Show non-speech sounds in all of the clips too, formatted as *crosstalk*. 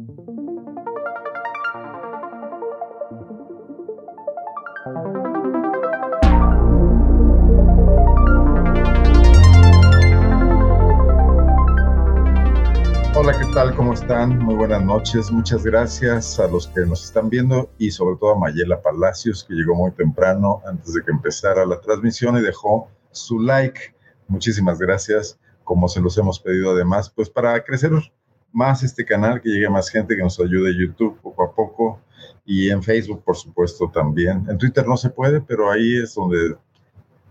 Hola, ¿qué tal? ¿Cómo están? Muy buenas noches. Muchas gracias a los que nos están viendo y sobre todo a Mayela Palacios, que llegó muy temprano antes de que empezara la transmisión y dejó su like. Muchísimas gracias, como se los hemos pedido además, pues para crecer más este canal, que llegue más gente, que nos ayude YouTube poco a poco y en Facebook, por supuesto, también. En Twitter no se puede, pero ahí es donde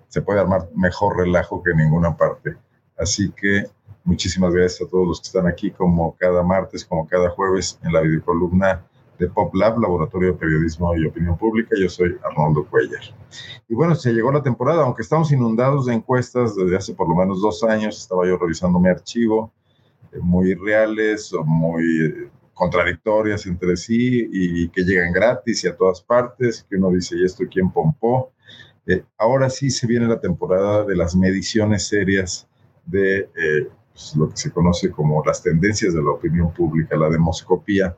se puede armar mejor relajo que en ninguna parte. Así que Muchísimas gracias a todos los que están aquí, como cada martes, como cada jueves, en la videocolumna de Pop Lab, Laboratorio de Periodismo y Opinión Pública. Yo soy Arnoldo Cuellar. Y bueno, se llegó la temporada, aunque estamos inundados de encuestas desde hace por lo menos dos años, estaba yo revisando mi archivo, muy reales o muy eh, contradictorias entre sí y, que llegan gratis y a todas partes, que uno dice, ¿y esto quién pompó? Eh, ahora sí se viene la temporada de las mediciones serias de pues, lo que se conoce como las tendencias de la opinión pública, la demoscopía.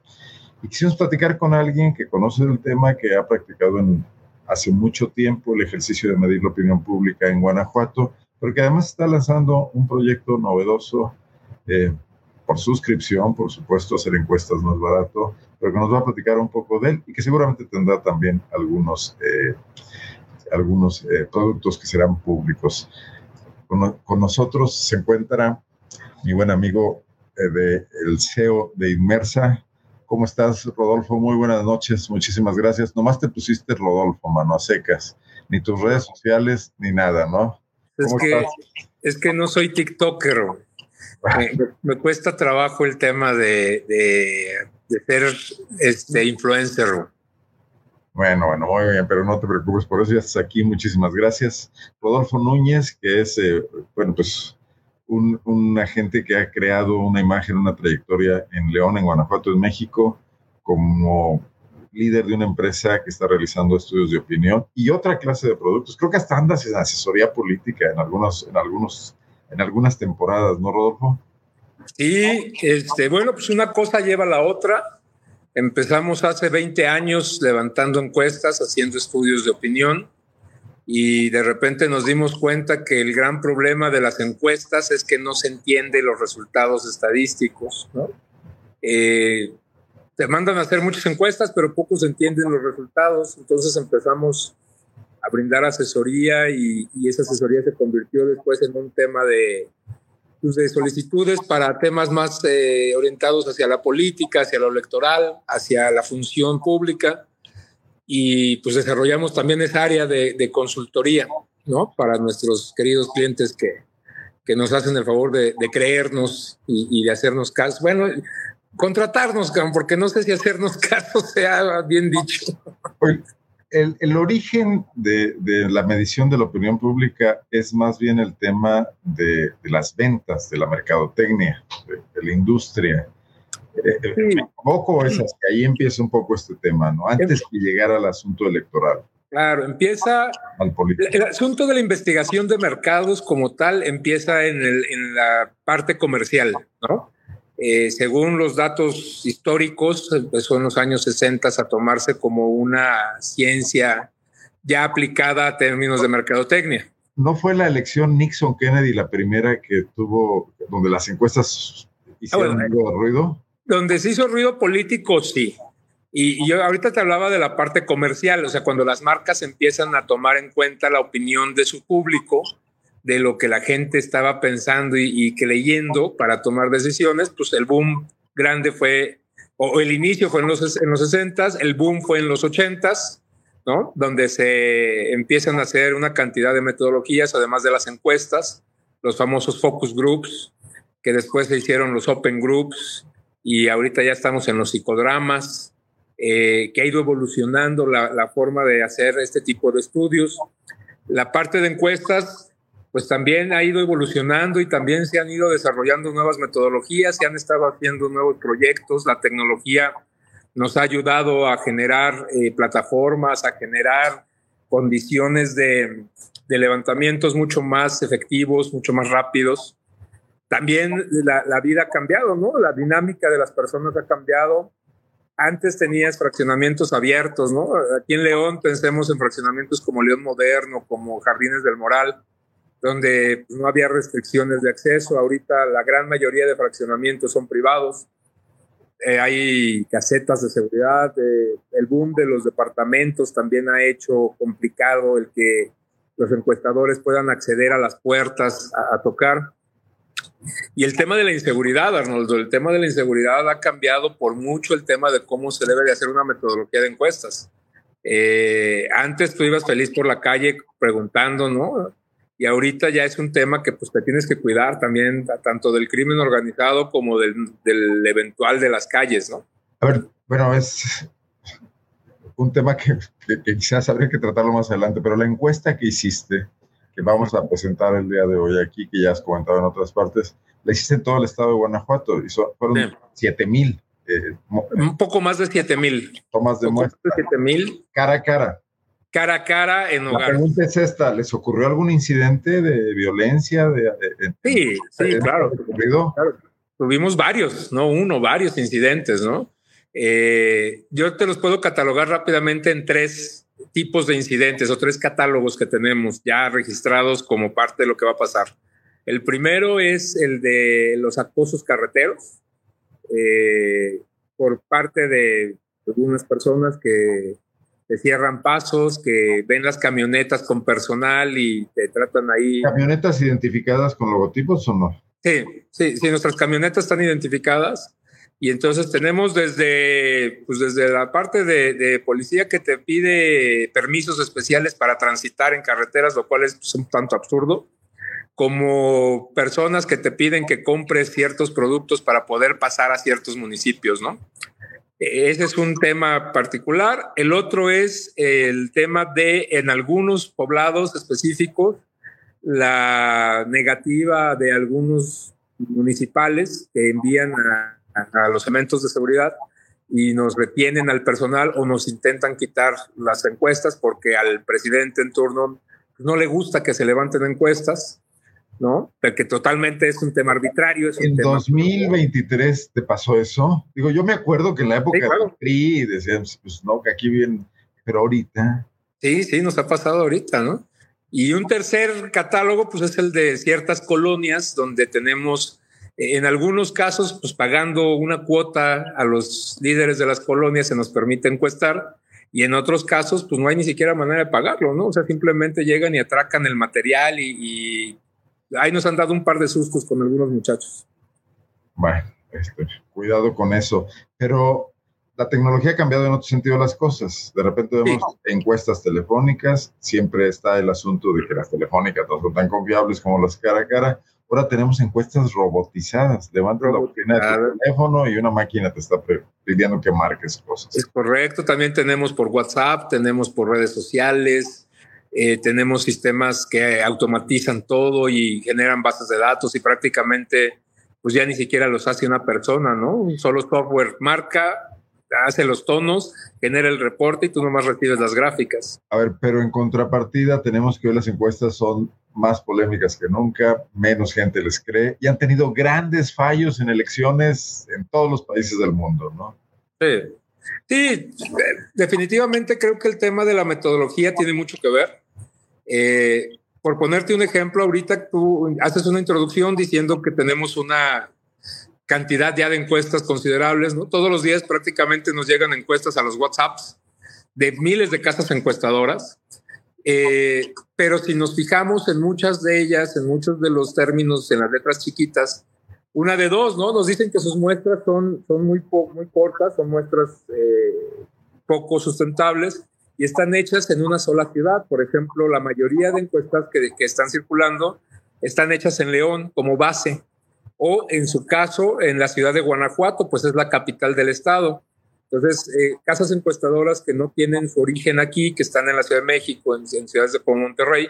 Y quisimos platicar con alguien que conoce el tema, que ha practicado en, hace mucho tiempo el ejercicio de medir la opinión pública en Guanajuato, pero que además está lanzando un proyecto novedoso eh, por suscripción, por supuesto, hacer encuestas no es barato, pero que nos va a platicar un poco de él y que seguramente tendrá también algunos, eh, algunos eh, productos que serán públicos. Con, con, nosotros se encuentra mi buen amigo eh, de el CEO de Inmersa. ¿Cómo estás, Rodolfo? Muy buenas noches, muchísimas gracias. Nomás te pusiste Rodolfo, mano, a secas. Ni tus redes sociales, ni nada, ¿no? Es que, es que no soy TikToker. Me, cuesta trabajo el tema de, de, ser este influencer. Bueno, bueno, muy bien, pero no te preocupes, por eso ya estás aquí. Muchísimas gracias. Rodolfo Núñez, que es, eh, bueno, pues un, un, agente que ha creado una imagen, una trayectoria en León, en Guanajuato, en México, como líder de una empresa que está realizando estudios de opinión y otra clase de productos. Creo que hasta andas en asesoría política en, algunos, en, algunos, en algunas temporadas, ¿no, Rodolfo? Sí, este, bueno, pues una cosa lleva a la otra. Empezamos hace 20 años levantando encuestas, haciendo estudios de opinión y de repente nos dimos cuenta que el gran problema de las encuestas es que no se entiende los resultados estadísticos. ¿no? Eh, te mandan a hacer muchas encuestas, pero pocos entienden los resultados. Entonces empezamos brindar asesoría y, esa asesoría se convirtió después en un tema de, pues, de solicitudes para temas más eh, orientados hacia la política, hacia lo electoral, hacia la función pública y pues desarrollamos también esa área de, consultoría, ¿no? Para nuestros queridos clientes que, que nos hacen el favor de, creernos y, de hacernos caso. Bueno, contratarnos, porque no sé si hacernos *laughs* caso sea bien dicho. El, el origen de, de, la medición de la opinión pública es más bien el tema de, de las ventas, de la mercadotecnia, de la industria poco es que ahí empieza un poco este tema, ¿no? Antes que llegar al asunto electoral. Claro, empieza el asunto de la investigación de mercados como tal empieza en, el, en la parte comercial, ¿no? Eh, según los datos históricos, empezó en los años 60 a tomarse como una ciencia ya aplicada a términos de mercadotecnia. ¿No fue la elección Nixon-Kennedy la primera que tuvo, donde las encuestas hicieron ah, de ruido? Donde se hizo ruido político, sí. Y, yo ahorita te hablaba de la parte comercial, o sea, cuando las marcas empiezan a tomar en cuenta la opinión de su público, de lo que la gente estaba pensando y, leyendo para tomar decisiones, pues el boom grande fue, o el inicio fue en los, en los 60, el boom fue en los 80, ¿no? Donde se empiezan a hacer una cantidad de metodologías, además de las encuestas, los famosos focus groups, que después se hicieron los open groups, y ahorita ya estamos en los psicodramas, eh, que ha ido evolucionando la, la, forma de hacer este tipo de estudios. La parte de encuestas, pues también ha ido evolucionando y también se han ido desarrollando nuevas metodologías, se han estado haciendo nuevos proyectos, la tecnología nos ha ayudado a generar eh, plataformas, a generar condiciones de, levantamientos mucho más efectivos, mucho más rápidos. también la, la, vida ha cambiado, ¿no? La dinámica de las personas ha cambiado. Antes tenías fraccionamientos abiertos, ¿no? Aquí en León pensemos en fraccionamientos como León Moderno, como Jardines del Moral, donde no había restricciones de acceso. Ahorita la gran mayoría de fraccionamientos son privados. Eh, hay casetas de seguridad. Eh, el boom de los departamentos también ha hecho complicado el que los encuestadores puedan acceder a las puertas a tocar. Y el tema de la inseguridad, Arnoldo, el tema de la inseguridad ha cambiado por mucho el tema de cómo se debe de hacer una metodología de encuestas. Eh, antes tú ibas feliz por la calle preguntando, ¿no? Y ahorita ya es un tema que pues te tienes que cuidar también, tanto del crimen organizado como del, del eventual de las calles, ¿no? A ver, bueno, es un tema que, que, que quizás habría que tratarlo más adelante, pero la encuesta que hiciste, vamos a presentar el día de hoy aquí, que ya has comentado en otras partes, la hiciste en todo el estado de Guanajuato y fueron 7 mil. Eh, un poco más de 7 mil. Tomas de muestra. 7 mil. Cara a cara. Cara a cara en hogar. La pregunta es esta, ¿les ocurrió algún incidente de violencia? De, sí, sí, claro, claro. Tuvimos varios, no uno, varios incidentes, ¿no? Eh, yo te los puedo catalogar rápidamente en tres tipos de incidentes o tres catálogos que tenemos ya registrados como parte de lo que va a pasar. El primero es el de los acosos carreteros eh, por parte de algunas personas que te cierran pasos, que ven las camionetas con personal y te tratan ahí. ¿Camionetas identificadas con logotipos o no? Sí, sí, sí, nuestras camionetas están identificadas y entonces tenemos desde, pues desde la parte de, policía que te pide permisos especiales para transitar en carreteras, lo cual es pues, un tanto absurdo, como personas que te piden que compres ciertos productos para poder pasar a ciertos municipios, ¿no? Ese es un tema particular. El otro es el tema de, en algunos poblados específicos, la negativa de algunos municipales que envían a los elementos de seguridad y nos retienen al personal o nos intentan quitar las encuestas porque al presidente en turno no le gusta que se levanten encuestas, ¿no? Porque totalmente es un tema arbitrario. en 2023 te pasó eso. Digo, yo me acuerdo que en la época de PRI decían, pues no, que aquí bien, pero ahorita. Sí, sí, nos ha pasado ahorita, ¿no? Y un tercer catálogo, pues es el de ciertas colonias donde tenemos en algunos casos, pues pagando una cuota a los líderes de las colonias se nos permite encuestar y en otros casos, pues no hay ni siquiera manera de pagarlo, ¿no? O sea, simplemente llegan y atracan el material y, ahí nos han dado un par de sustos con algunos muchachos. Bueno, este, cuidado con eso. Pero la tecnología ha cambiado en otro sentido las cosas. De repente vemos encuestas telefónicas, siempre está el asunto de que las telefónicas no son tan confiables como las cara a cara. Ahora tenemos encuestas robotizadas. Levanta la bocina de tu teléfono y una máquina te está pidiendo que marques cosas. Es correcto. También tenemos por WhatsApp, tenemos por redes sociales, eh, tenemos sistemas que automatizan todo y generan bases de datos y prácticamente pues ya ni siquiera los hace una persona, ¿no? Solo software marca, hace los tonos, genera el reporte y tú nomás recibes las gráficas. A ver, pero en contrapartida tenemos que hoy las encuestas son más polémicas que nunca, menos gente les cree y han tenido grandes fallos en elecciones en todos los países del mundo, ¿no? Sí. Sí, definitivamente creo que el tema de la metodología tiene mucho que ver. Eh, por ponerte un ejemplo, ahorita tú haces una introducción diciendo que tenemos una cantidad ya de encuestas considerables, ¿no? Todos los días prácticamente nos llegan encuestas a los WhatsApps de miles de casas encuestadoras eh, pero si nos fijamos en muchas de ellas, en muchos de los términos, en las letras chiquitas, una de dos, ¿no? Nos dicen que sus muestras son, son muy, muy cortas, son muestras eh, poco sustentables y están hechas en una sola ciudad. Por ejemplo, la mayoría de encuestas que, que están circulando están hechas en León como base o en su caso en la ciudad de Guanajuato, pues es la capital del estado. Entonces, eh, casas encuestadoras que no tienen su origen aquí, que están en la Ciudad de México, en, ciudades como Monterrey,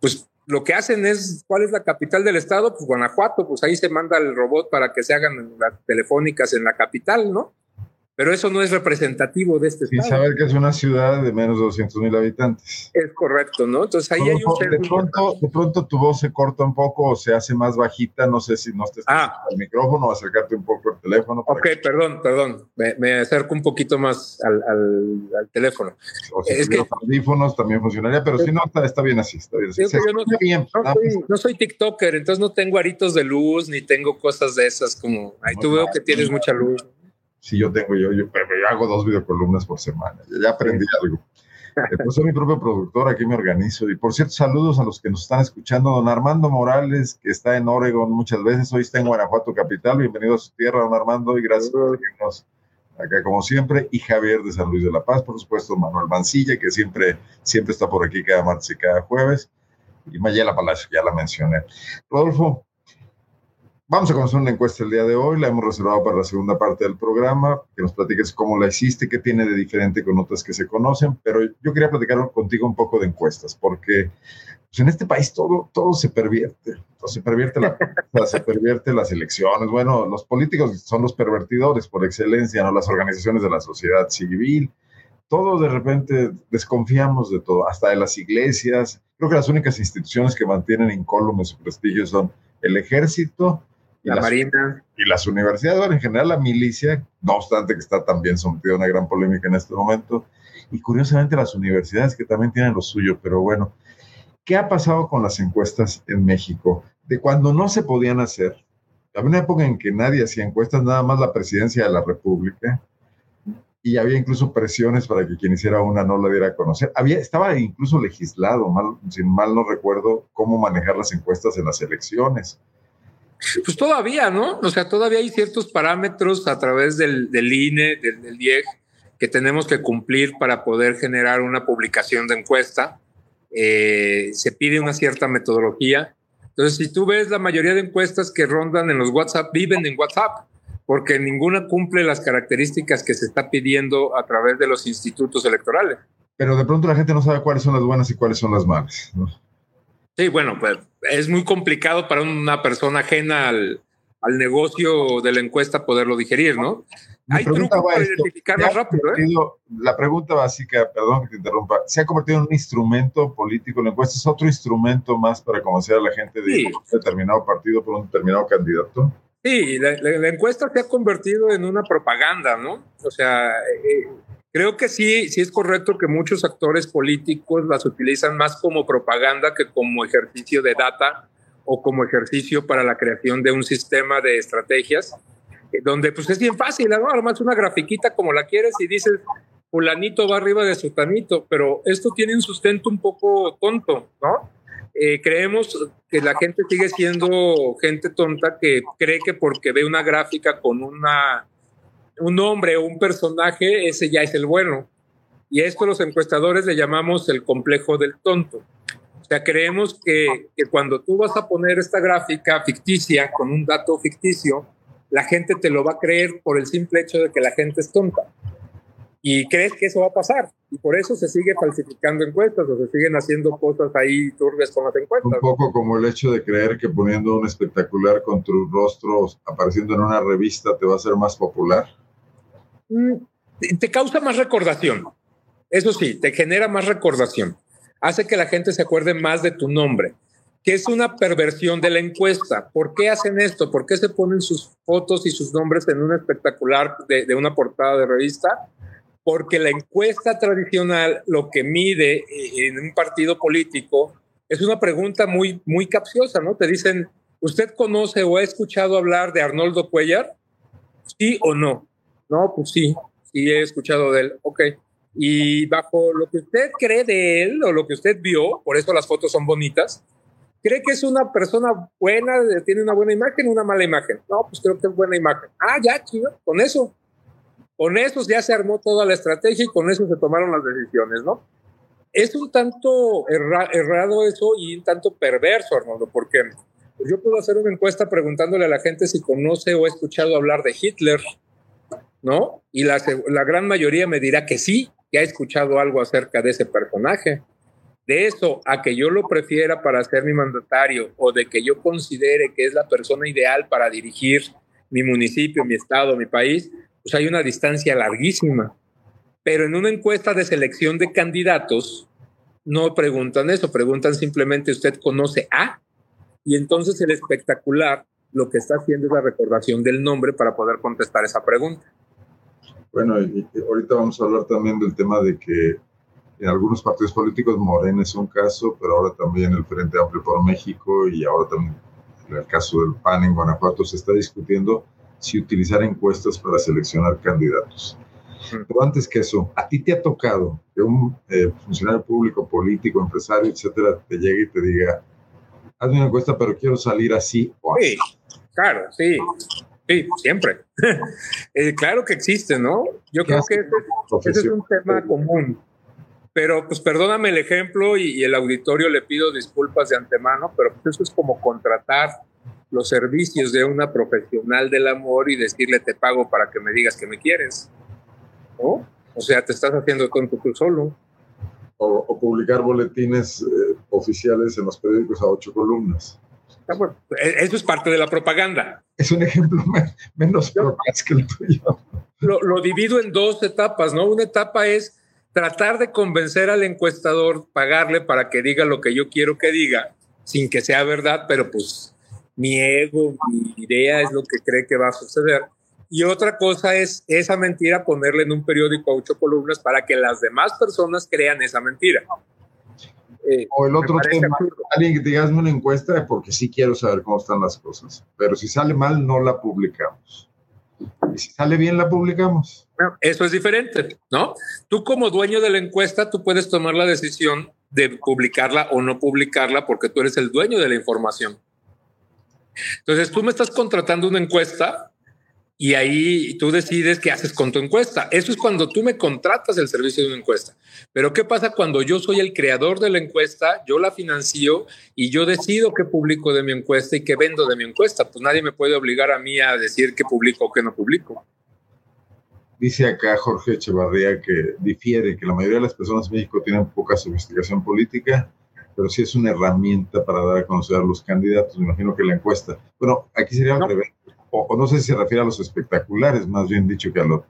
pues lo que hacen es, ¿cuál es la capital del estado? Pues Guanajuato, pues ahí se manda el robot para que se hagan las telefónicas en la capital, ¿no? Pero eso no es representativo de este estado. Y saber que es una ciudad de menos de 200 mil habitantes. Es correcto, ¿no? Entonces ahí hay un... De pronto, de pronto tu voz se corta un poco o se hace más bajita, no sé si no estés ah. al micrófono o acercarte un poco al teléfono. Ok, perdón, perdón, me, acerco un poquito más al, al, teléfono. O si es que, audífonos también funcionaría, pero si no, está, bien así, está bien así. Yo no, bien, soy, no soy TikToker, entonces no tengo aritos de luz ni tengo cosas de esas como, ahí tú veo que tienes mucha luz si yo tengo, yo, yo, hago dos videocolumnas por semana, ya aprendí algo. Pues soy mi propio productor, aquí me organizo. Y por cierto, saludos a los que nos están escuchando. Don Armando Morales, que está en Oregon muchas veces, hoy está en Guanajuato Capital. Bienvenido a su tierra, don Armando, y gracias por seguirnos acá como siempre. Y Javier de San Luis de la Paz, por supuesto, Manuel Mancilla, que siempre, siempre está por aquí cada martes y cada jueves. Y Mayela Palacio, ya la mencioné. Rodolfo, Vamos a conocer una encuesta el día de hoy, la hemos reservado para la segunda parte del programa, que nos platiques cómo la hiciste, qué tiene de diferente con otras que se conocen, pero yo quería platicar contigo un poco de encuestas, porque pues, en este país todo, todo se pervierte, se pervierte la se pervierte las elecciones, bueno, los políticos son los pervertidores por excelencia, ¿no? las organizaciones de la sociedad civil, todos de repente desconfiamos de todo, hasta de las iglesias, creo que las únicas instituciones que mantienen incólume su prestigio son el ejército, la Marina. Y las universidades, bueno, en general la milicia, no obstante que está también sometida a una gran polémica en este momento, y curiosamente las universidades que también tienen lo suyo, pero bueno, ¿qué ha pasado con las encuestas en México? De cuando no se podían hacer, había una época en que nadie hacía encuestas, nada más la presidencia de la República, y había incluso presiones para que quien hiciera una no la diera a conocer. Había, estaba incluso legislado, mal, sin mal no recuerdo, cómo manejar las encuestas en las elecciones. Pues todavía, ¿no? O sea, todavía hay ciertos parámetros a través del, INE, del, del, IEG, que tenemos que cumplir para poder generar una publicación de encuesta. Eh, se pide una cierta metodología. Entonces, si tú ves la mayoría de encuestas que rondan en los WhatsApp, viven en WhatsApp, porque ninguna cumple las características que se está pidiendo a través de los institutos electorales. Pero de pronto la gente no sabe cuáles son las buenas y cuáles son las malas. ¿no? Sí, bueno, pues es muy complicado para una persona ajena al, negocio de la encuesta poderlo digerir, ¿no? Hay trucos para identificarlo rápido. ¿eh? La pregunta básica, perdón que te interrumpa, ¿se ha convertido en un instrumento político? ¿La encuesta es otro instrumento más para conocer a la gente de un determinado partido por un determinado candidato? Sí, la, encuesta se ha convertido en una propaganda, ¿no? O sea, eh, Creo que sí, sí es correcto que muchos actores políticos las utilizan más como propaganda que como ejercicio de data o como ejercicio para la creación de un sistema de estrategias, eh, donde pues es bien fácil, ¿no? Además una grafiquita como la quieres y dices, fulanito va arriba de sutanito, pero esto tiene un sustento un poco tonto, ¿no? Eh, creemos que la gente sigue siendo gente tonta que cree que porque ve una gráfica con una un hombre o un personaje, ese ya es el bueno. Y esto los encuestadores le llamamos el complejo del tonto. O sea, creemos que, que, cuando tú vas a poner esta gráfica ficticia con un dato ficticio, la gente te lo va a creer por el simple hecho de que la gente es tonta. Y crees que eso va a pasar. Y por eso se sigue falsificando encuestas o se siguen haciendo cosas ahí turbias con las encuestas. Un poco como el hecho de creer que poniendo un espectacular con tu rostro apareciendo en una revista te va a ser más popular. Mm, te causa más recordación. Eso sí, te genera más recordación. Hace que la gente se acuerde más de tu nombre, que es una perversión de la encuesta. ¿Por qué hacen esto? ¿Por qué se ponen sus fotos y sus nombres en un espectacular de, una portada de revista? Porque la encuesta tradicional lo que mide en un partido político es una pregunta muy, muy capciosa, ¿no? Te dicen, ¿usted conoce o ha escuchado hablar de Arnoldo Cuellar? ¿Sí o no? No, pues sí, sí he escuchado de él. Ok. Y bajo lo que usted cree de él o lo que usted vio, por eso las fotos son bonitas, ¿cree que es una persona buena, tiene una buena imagen o una mala imagen? No, pues creo que es buena imagen. Ah, ya, chido, con eso. Con eso ya se armó toda la estrategia y con eso se tomaron las decisiones, ¿no? Es un tanto errado eso y un tanto perverso, Arnoldo, porque yo puedo hacer una encuesta preguntándole a la gente si conoce o ha escuchado hablar de Hitler ¿no? Y la, gran mayoría me dirá que sí, que ha escuchado algo acerca de ese personaje. De eso a que yo lo prefiera para ser mi mandatario o de que yo considere que es la persona ideal para dirigir mi municipio, mi estado, mi país, pues hay una distancia larguísima. Pero en una encuesta de selección de candidatos, no preguntan eso, preguntan simplemente usted conoce a, y entonces el espectacular lo que está haciendo es la recordación del nombre para poder contestar esa pregunta. Bueno, y, ahorita vamos a hablar también del tema de que en algunos partidos políticos, Morena es un caso, pero ahora también el Frente Amplio por México y ahora también en el caso del PAN en Guanajuato se está discutiendo si utilizar encuestas para seleccionar candidatos. Pero antes que eso, ¿a ti te ha tocado que un eh, funcionario público, político, empresario, etcétera, te llegue y te diga, hazme una encuesta, pero quiero salir así? Sí, claro, sí. Sí, siempre. *laughs* Eh, claro que existe, ¿no? Yo creo que ese, es un tema común. Pero, pues, perdóname el ejemplo y, y, el auditorio le pido disculpas de antemano, pero pues eso es como contratar los servicios de una profesional del amor y decirle te pago para que me digas que me quieres. ¿No? O sea, te estás haciendo tonto tú solo. O, publicar boletines eh, oficiales en los periódicos a ocho columnas. Ah, e, eso es parte de la propaganda. Es un ejemplo menos propaganda que el tuyo. Lo, lo divido en dos etapas, ¿no? Una etapa es tratar de convencer al encuestador, pagarle para que diga lo que yo quiero que diga, sin que sea verdad, pero pues mi ego, mi idea es lo que cree que va a suceder. Y otra cosa es esa mentira ponerle en un periódico a ocho columnas para que las demás personas crean esa mentira. Eh, o el otro tema, alguien que te diga una encuesta porque sí quiero saber cómo están las cosas, pero si sale mal no la publicamos. Y si sale bien la publicamos. eso es diferente, ¿no? Tú como dueño de la encuesta, tú puedes tomar la decisión de publicarla o no publicarla porque tú eres el dueño de la información. Entonces tú me estás contratando una encuesta y ahí tú decides qué haces con tu encuesta. Eso es cuando tú me contratas el servicio de una encuesta. Pero ¿qué pasa cuando yo soy el creador de la encuesta, yo la financio y yo decido qué publico de mi encuesta y qué vendo de mi encuesta? Pues nadie me puede obligar a mí a decir qué publico o qué no publico. Dice acá Jorge Echevarría que difiere que la mayoría de las personas en México tienen poca sofisticación política pero sí es una herramienta para dar a conocer a los candidatos. Me imagino que la encuesta. Bueno, aquí sería al revés. O, no sé si se refiere a los espectaculares, más bien dicho que a los.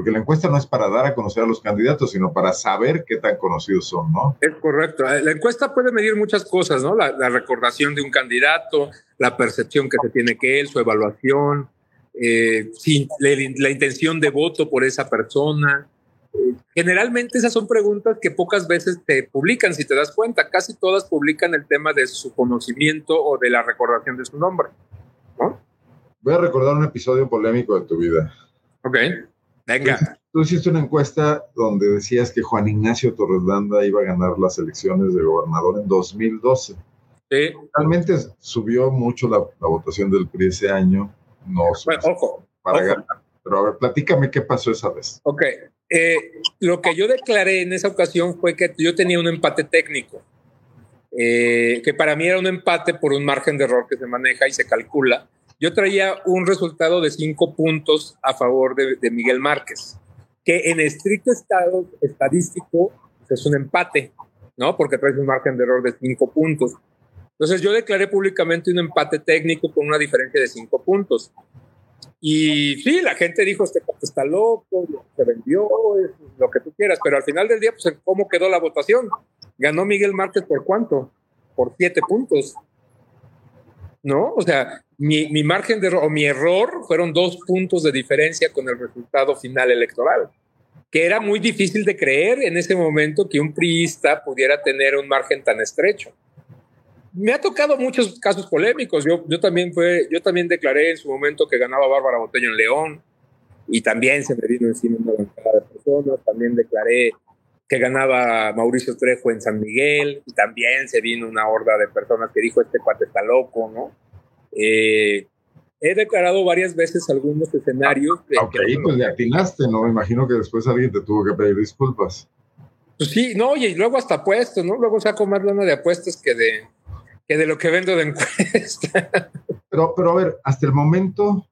Porque la encuesta no es para dar a conocer a los candidatos, sino para saber qué tan conocidos son, ¿no? Es correcto. Eh, la encuesta puede medir muchas cosas, ¿no? La, recordación de un candidato, la percepción que se tiene que él, su evaluación, eh, la, la intención de voto por esa persona, Generalmente esas son preguntas que pocas veces te publican, si te das cuenta, casi todas publican el tema de su conocimiento o de la recordación de su nombre. Voy a recordar un episodio polémico de tu vida. Ok, venga. Tú, hiciste una encuesta donde decías que Juan Ignacio Torres Landa iba a ganar las elecciones de gobernador en 2012. Sí. Realmente subió mucho la, votación del PRI ese año. No, bueno, ojo, para ganar. Pero a ver, platícame qué pasó esa vez. Ok, eh, lo que yo declaré en esa ocasión fue que yo tenía un empate técnico, eh, que para mí era un empate por un margen de error que se maneja y se calcula. Yo traía un resultado de cinco puntos a favor de, Miguel Márquez, que en estricto estado estadístico es un empate, ¿no? Porque traes un margen de error de cinco puntos. Entonces yo declaré públicamente un empate técnico con una diferencia de cinco puntos. Y sí, la gente dijo, este está loco, se vendió, lo que tú quieras, pero al final del día, pues, ¿cómo quedó la votación? Ganó Miguel Márquez por cuánto? Por siete puntos. ¿No? O sea, mi, mi margen de error, o mi error fueron dos puntos de diferencia con el resultado final electoral, que era muy difícil de creer en ese momento que un priista pudiera tener un margen tan estrecho me ha tocado muchos casos polémicos. Yo, yo, también fue, yo también declaré en su momento que ganaba Bárbara Botello en León y también se me vino encima una bancada de personas. También declaré que ganaba Mauricio Trejo en San Miguel y también se vino una horda de personas que dijo este cuate está loco, ¿no? Eh, he declarado varias veces algunos escenarios. ok, pues le atinaste, ¿no? Me imagino que después alguien te tuvo que pedir disculpas. Pues sí, no, y luego hasta apuestos, ¿no? Luego saco más lana de apuestas que de, que de lo que vendo de *laughs* encuesta. Pero, pero a ver, hasta el momento,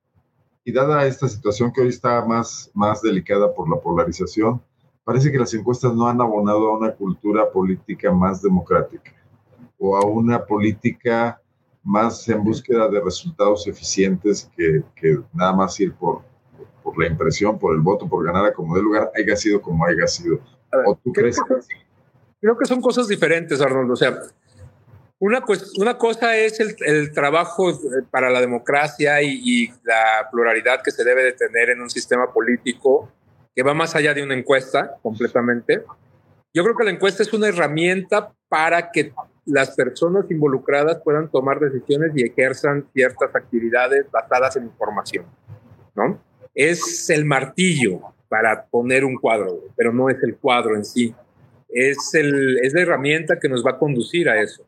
y dada esta situación que hoy está más, más delicada por la polarización, parece que las encuestas no han abonado a una cultura política más democrática o a una política más en búsqueda de resultados eficientes que, que nada más ir por, por la impresión, por el voto, por ganar a como de lugar, haya sido como haya sido. ¿O tú creo crees que, creo que son cosas diferentes, Arnoldo. O sea, una, una cosa es el, el, trabajo para la democracia y, y, la pluralidad que se debe de tener en un sistema político que va más allá de una encuesta completamente. Yo creo que la encuesta es una herramienta para que las personas involucradas puedan tomar decisiones y ejerzan ciertas actividades basadas en información, ¿no? Es el martillo para poner un cuadro, pero no es el cuadro en sí. Es, el, es la herramienta que nos va a conducir a eso.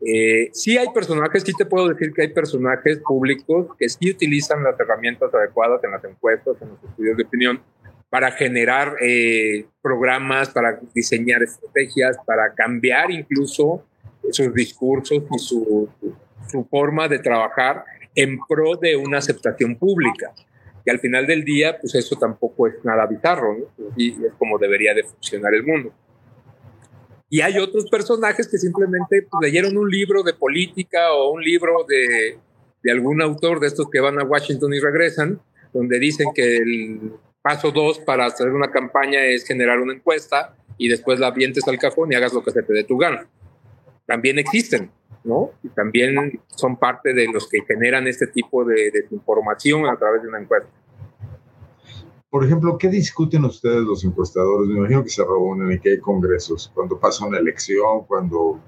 Eh, sí hay personajes, sí te puedo decir que hay personajes públicos que sí utilizan las herramientas adecuadas en las encuestas, en los estudios de opinión, para generar eh, programas, para diseñar estrategias, para cambiar incluso sus discursos y su, forma de trabajar en pro de una aceptación pública. Y al final del día, pues eso tampoco es nada bizarro, ¿no? Y es como debería de funcionar el mundo. Y hay otros personajes que simplemente pues, leyeron un libro de política o un libro de, de algún autor de estos que van a Washington y regresan, donde dicen que el paso dos para hacer una campaña es generar una encuesta y después la vientes al cajón y hagas lo que se te dé tu gana también existen, ¿no? Y también son parte de los que generan este tipo de desinformación a través de una encuesta. Por ejemplo, ¿qué discuten ustedes los encuestadores? Me imagino que se reúnen y que hay congresos. Cuando pasa una elección, cuando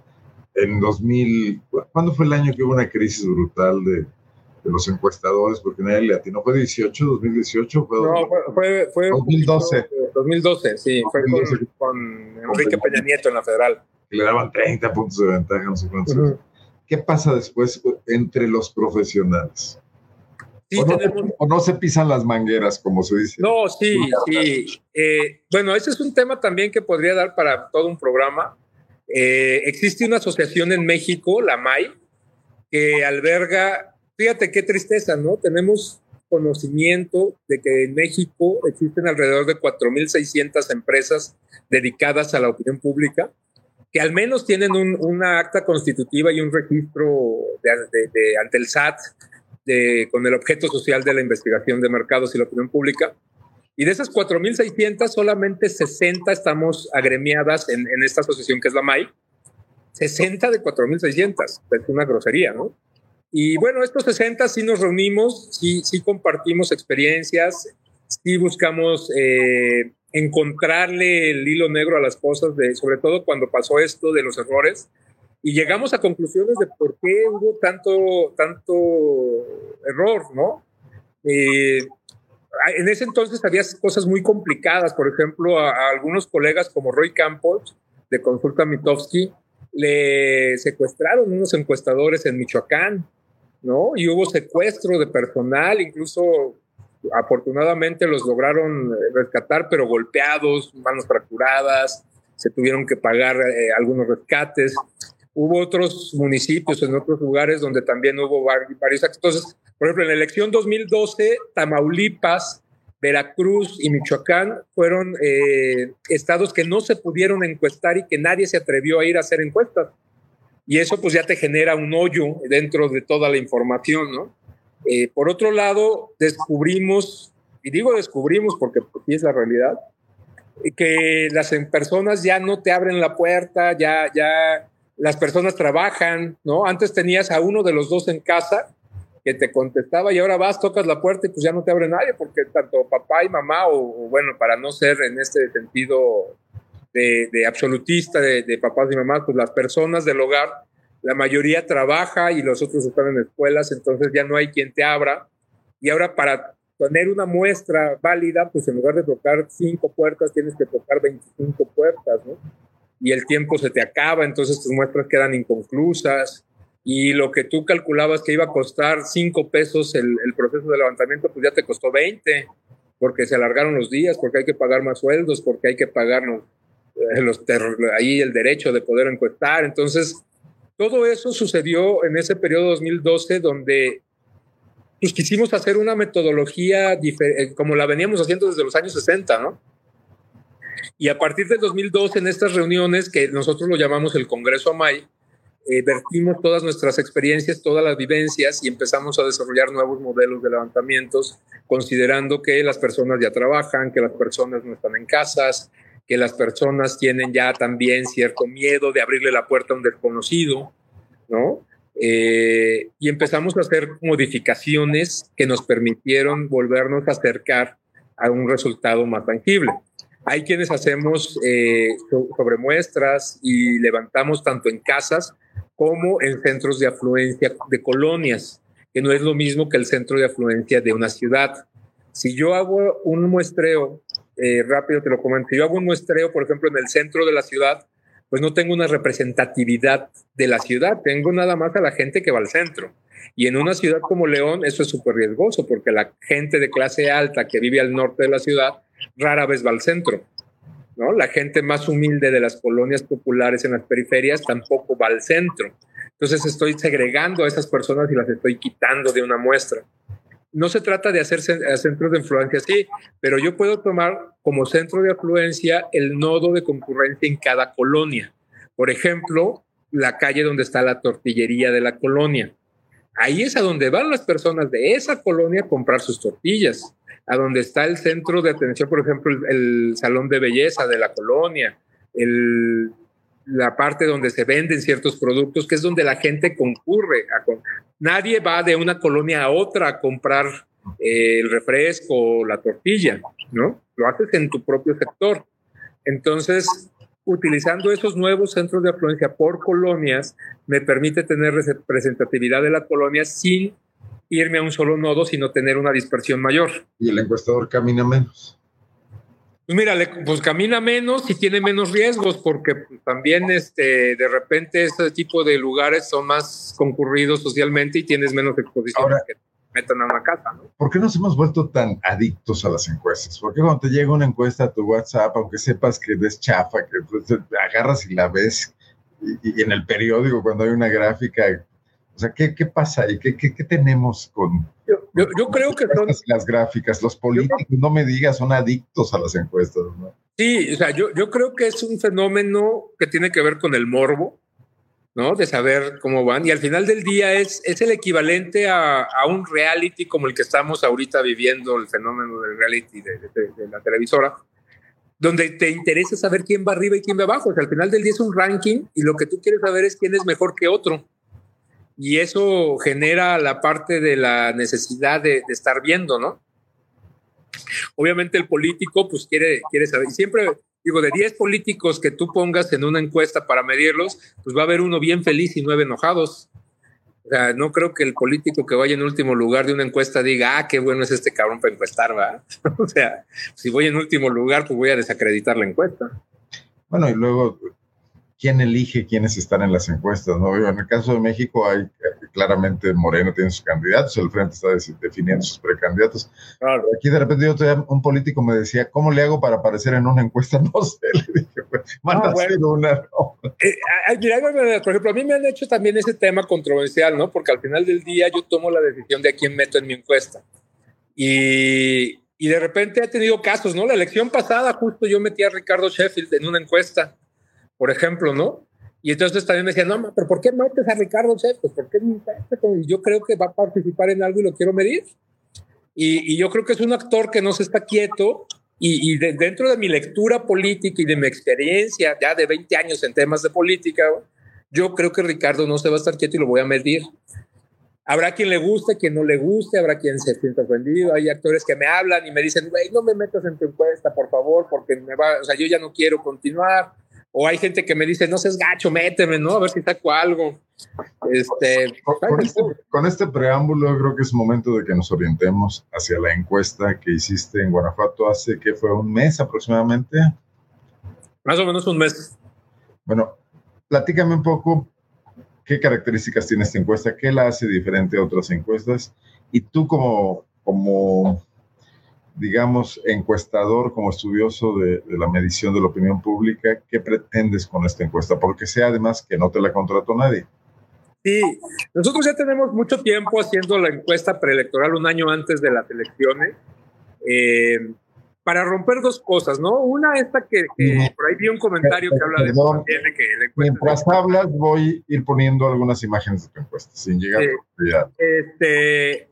en 2000, ¿cuándo fue el año que hubo una crisis brutal de, de los encuestadores? Porque nadie le atinó. ¿Fue 18, 2018? Fue, no, fue, fue 2012. 2012, sí, fue con, con Enrique Peña Nieto en la federal le daban 30 puntos de ventaja, no sé cuántos. Uh -huh. ¿Qué pasa después entre los profesionales? Sí, o, no, tenemos... o, no, se pisan las mangueras, como se dice. No, sí, sí. Eh, bueno, ese es un tema también que podría dar para todo un programa. Eh, existe una asociación en México, la MAI, que alberga, fíjate qué tristeza, ¿no? Tenemos conocimiento de que en México existen alrededor de 4.600 empresas dedicadas a la opinión pública que al menos tienen un, una acta constitutiva y un registro de, de, de, ante el SAT con el objeto social de la investigación de mercados y la opinión pública. Y de esas 4.600, solamente 60 estamos agremiadas en, en, esta asociación que es la MAI. 60 de 4.600, es una grosería, ¿no? Y bueno, estos 60 sí nos reunimos, sí, sí compartimos experiencias, sí buscamos eh, encontrarle el hilo negro a las cosas, de, sobre todo cuando pasó esto de los errores, y llegamos a conclusiones de por qué hubo tanto, tanto error, ¿no? Eh, en ese entonces había cosas muy complicadas, por ejemplo, a, a algunos colegas como Roy Campos, de Consulta Mitofsky, le secuestraron unos encuestadores en Michoacán, ¿no? Y hubo secuestro de personal, incluso afortunadamente los lograron rescatar, pero golpeados, manos fracturadas, se tuvieron que pagar eh, algunos rescates. Hubo otros municipios en otros lugares donde también hubo varios actos. Por ejemplo, en la elección 2012, Tamaulipas, Veracruz y Michoacán fueron eh, estados que no se pudieron encuestar y que nadie se atrevió a ir a hacer encuestas. Y eso pues ya te genera un hoyo dentro de toda la información, ¿no? Eh, por otro lado, descubrimos, y digo descubrimos porque pues, sí es la realidad, que las personas ya no te abren la puerta, ya, ya las personas trabajan, ¿no? Antes tenías a uno de los dos en casa que te contestaba y ahora vas, tocas la puerta y pues ya no te abre nadie porque tanto papá y mamá, o, o bueno, para no ser en este sentido de, de absolutista de, de papás y mamás, pues las personas del hogar la mayoría trabaja y los otros están en escuelas, entonces ya no hay quien te abra. Y ahora para tener una muestra válida, pues en lugar de tocar cinco puertas, tienes que tocar 25 puertas, ¿no? Y el tiempo se te acaba, entonces tus muestras quedan inconclusas. Y lo que tú calculabas que iba a costar cinco pesos el, el proceso de levantamiento, pues ya te costó 20, porque se alargaron los días, porque hay que pagar más sueldos, porque hay que pagar eh, los ahí el derecho de poder encuestar. Entonces, todo eso sucedió en ese periodo 2012 donde pues, quisimos hacer una metodología eh, como la veníamos haciendo desde los años 60, ¿no? Y a partir del 2012, en estas reuniones, que nosotros lo llamamos el Congreso AMAI, eh, vertimos todas nuestras experiencias, todas las vivencias y empezamos a desarrollar nuevos modelos de levantamientos considerando que las personas ya trabajan, que las personas no están en casas, que las personas tienen ya también cierto miedo de abrirle la puerta a un desconocido, ¿no? Eh, y empezamos a hacer modificaciones que nos permitieron volvernos a acercar a un resultado más tangible. Hay quienes hacemos eh, muestras y levantamos tanto en casas como en centros de afluencia de colonias, que no es lo mismo que el centro de afluencia de una ciudad. Si yo hago un muestreo, eh, rápido te lo comento, yo hago un muestreo, por ejemplo, en el centro de la ciudad, pues no tengo una representatividad de la ciudad, tengo nada más a la gente que va al centro. Y en una ciudad como León eso es súper riesgoso porque la gente de clase alta que vive al norte de la ciudad rara vez va al centro. ¿no? La gente más humilde de las colonias populares en las periferias tampoco va al centro. Entonces estoy segregando a esas personas y las estoy quitando de una muestra. No se trata de hacer centros de influencia, sí, pero yo puedo tomar como centro de afluencia el nodo de concurrencia en cada colonia. Por ejemplo, la calle donde está la tortillería de la colonia. Ahí es a donde van las personas de esa colonia a comprar sus tortillas, a donde está el centro de atención, por ejemplo, el, salón de belleza de la colonia, la parte donde se venden ciertos productos, que es donde la gente concurre. nadie va de una colonia a otra a comprar eh, el refresco o la tortilla, ¿no? Lo haces en tu propio sector. Entonces, utilizando esos nuevos centros de afluencia por colonias, me permite tener representatividad de la colonia sin irme a un solo nodo, sino tener una dispersión mayor. Y el encuestador camina menos. Pues mira, pues camina menos y tiene menos riesgos, porque también este, de repente ese tipo de lugares son más concurridos socialmente y tienes menos exposición. Ahora, que metan a una casa, ¿no? ¿Por qué nos hemos vuelto tan adictos a las encuestas? Porque cuando te llega una encuesta a tu WhatsApp, aunque sepas que es chafa, que pues, agarras y la ves, y, en el periódico cuando hay una gráfica, sea, ¿qué, qué pasa ahí? ¿Qué, qué, qué tenemos con, yo, creo que son las gráficas, los políticos, no me digas, son adictos a las encuestas, ¿no? Sí, o sea, yo, yo creo que es un fenómeno que tiene que ver con el morbo, ¿no? De saber cómo van. Y al final del día es, es el equivalente a, a un reality como el que estamos ahorita viviendo, el fenómeno del reality de, de, la televisora, donde te interesa saber quién va arriba y quién va abajo. O sea, al final del día es un ranking y lo que tú quieres saber es quién es mejor que otro. Y eso genera la parte de la necesidad de, estar viendo, ¿no? Obviamente el político pues quiere, quiere saber, y siempre digo, de 10 políticos que tú pongas en una encuesta para medirlos, pues va a haber uno bien feliz y nueve enojados. O sea, no creo que el político que vaya en último lugar de una encuesta diga, ah, qué bueno es este cabrón para encuestar, ¿va? *laughs* o sea, si voy en último lugar, pues voy a desacreditar la encuesta. Bueno, y luego quién elige quiénes están en las encuestas, ¿no? En el caso de México hay claramente Moreno tiene sus candidatos, el Frente está definiendo sus precandidatos. Claro. Aquí de repente yo un político me decía, ¿cómo le hago para aparecer en una encuesta? *laughs* No sé, le dije, pues, van a hacer una. Eh, por ejemplo, a mí me han hecho también ese tema controversial, ¿no? Porque al final del día yo tomo la decisión de a quién meto en mi encuesta. Y, y de repente he tenido casos, ¿no? La elección pasada justo yo metí a Ricardo Sheffield en una encuesta por ejemplo, ¿no? Y entonces también me decían, no, pero ¿por qué metes a Ricardo Pues ¿Por qué y yo creo que va a participar en algo y lo quiero medir. Y, yo creo que es un actor que no se está quieto y, dentro de mi lectura política y de mi experiencia ya de 20 años en temas de política, yo creo que Ricardo no se va a estar quieto y lo voy a medir. Habrá quien le guste, quien no le guste, habrá quien se sienta ofendido. Hay actores que me hablan y me dicen, güey, no me metas en tu encuesta, por favor, porque me va, o sea, yo ya no quiero continuar o hay gente que me dice, no seas gacho, méteme, ¿no? A ver si saco algo. Este, este, con, este, preámbulo, creo que es momento de que nos orientemos hacia la encuesta que hiciste en Guanajuato hace que fue un mes aproximadamente. Más o menos un mes. Bueno, platícame un poco qué características tiene esta encuesta, qué la hace diferente a otras encuestas y tú como, como digamos, encuestador, como estudioso de, la medición de la opinión pública, ¿qué pretendes con esta encuesta? Porque sea además que no te la contrató nadie. Sí, nosotros ya tenemos mucho tiempo haciendo la encuesta preelectoral un año antes de las elecciones. Eh, para romper dos cosas, ¿no? Una, esta que, por ahí vi un comentario que habla de, que Mientras hablas, voy a ir poniendo algunas imágenes de tu encuesta, sin llegar a este,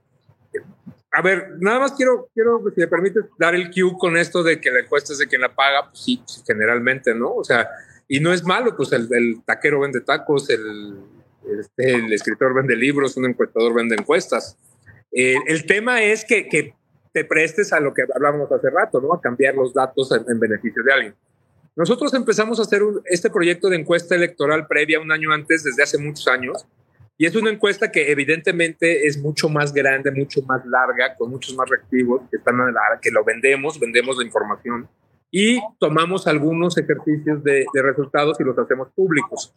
a ver, nada más quiero, quiero, si me permites, dar el cue con esto de que la encuesta es de quien la paga, pues sí, generalmente, ¿no? O sea, y no es malo, pues el, taquero vende tacos, el, este, el, escritor vende libros, un encuestador vende encuestas. Eh, el tema es que, que, te prestes a lo que hablábamos hace rato, ¿no? A cambiar los datos en, beneficio de alguien. Nosotros empezamos a hacer este proyecto de encuesta electoral previa un año antes, desde hace muchos años, y es una encuesta que evidentemente es mucho más grande, mucho más larga, con muchos más reactivos que están a la que lo vendemos, vendemos la información y tomamos algunos ejercicios de, resultados y los hacemos públicos.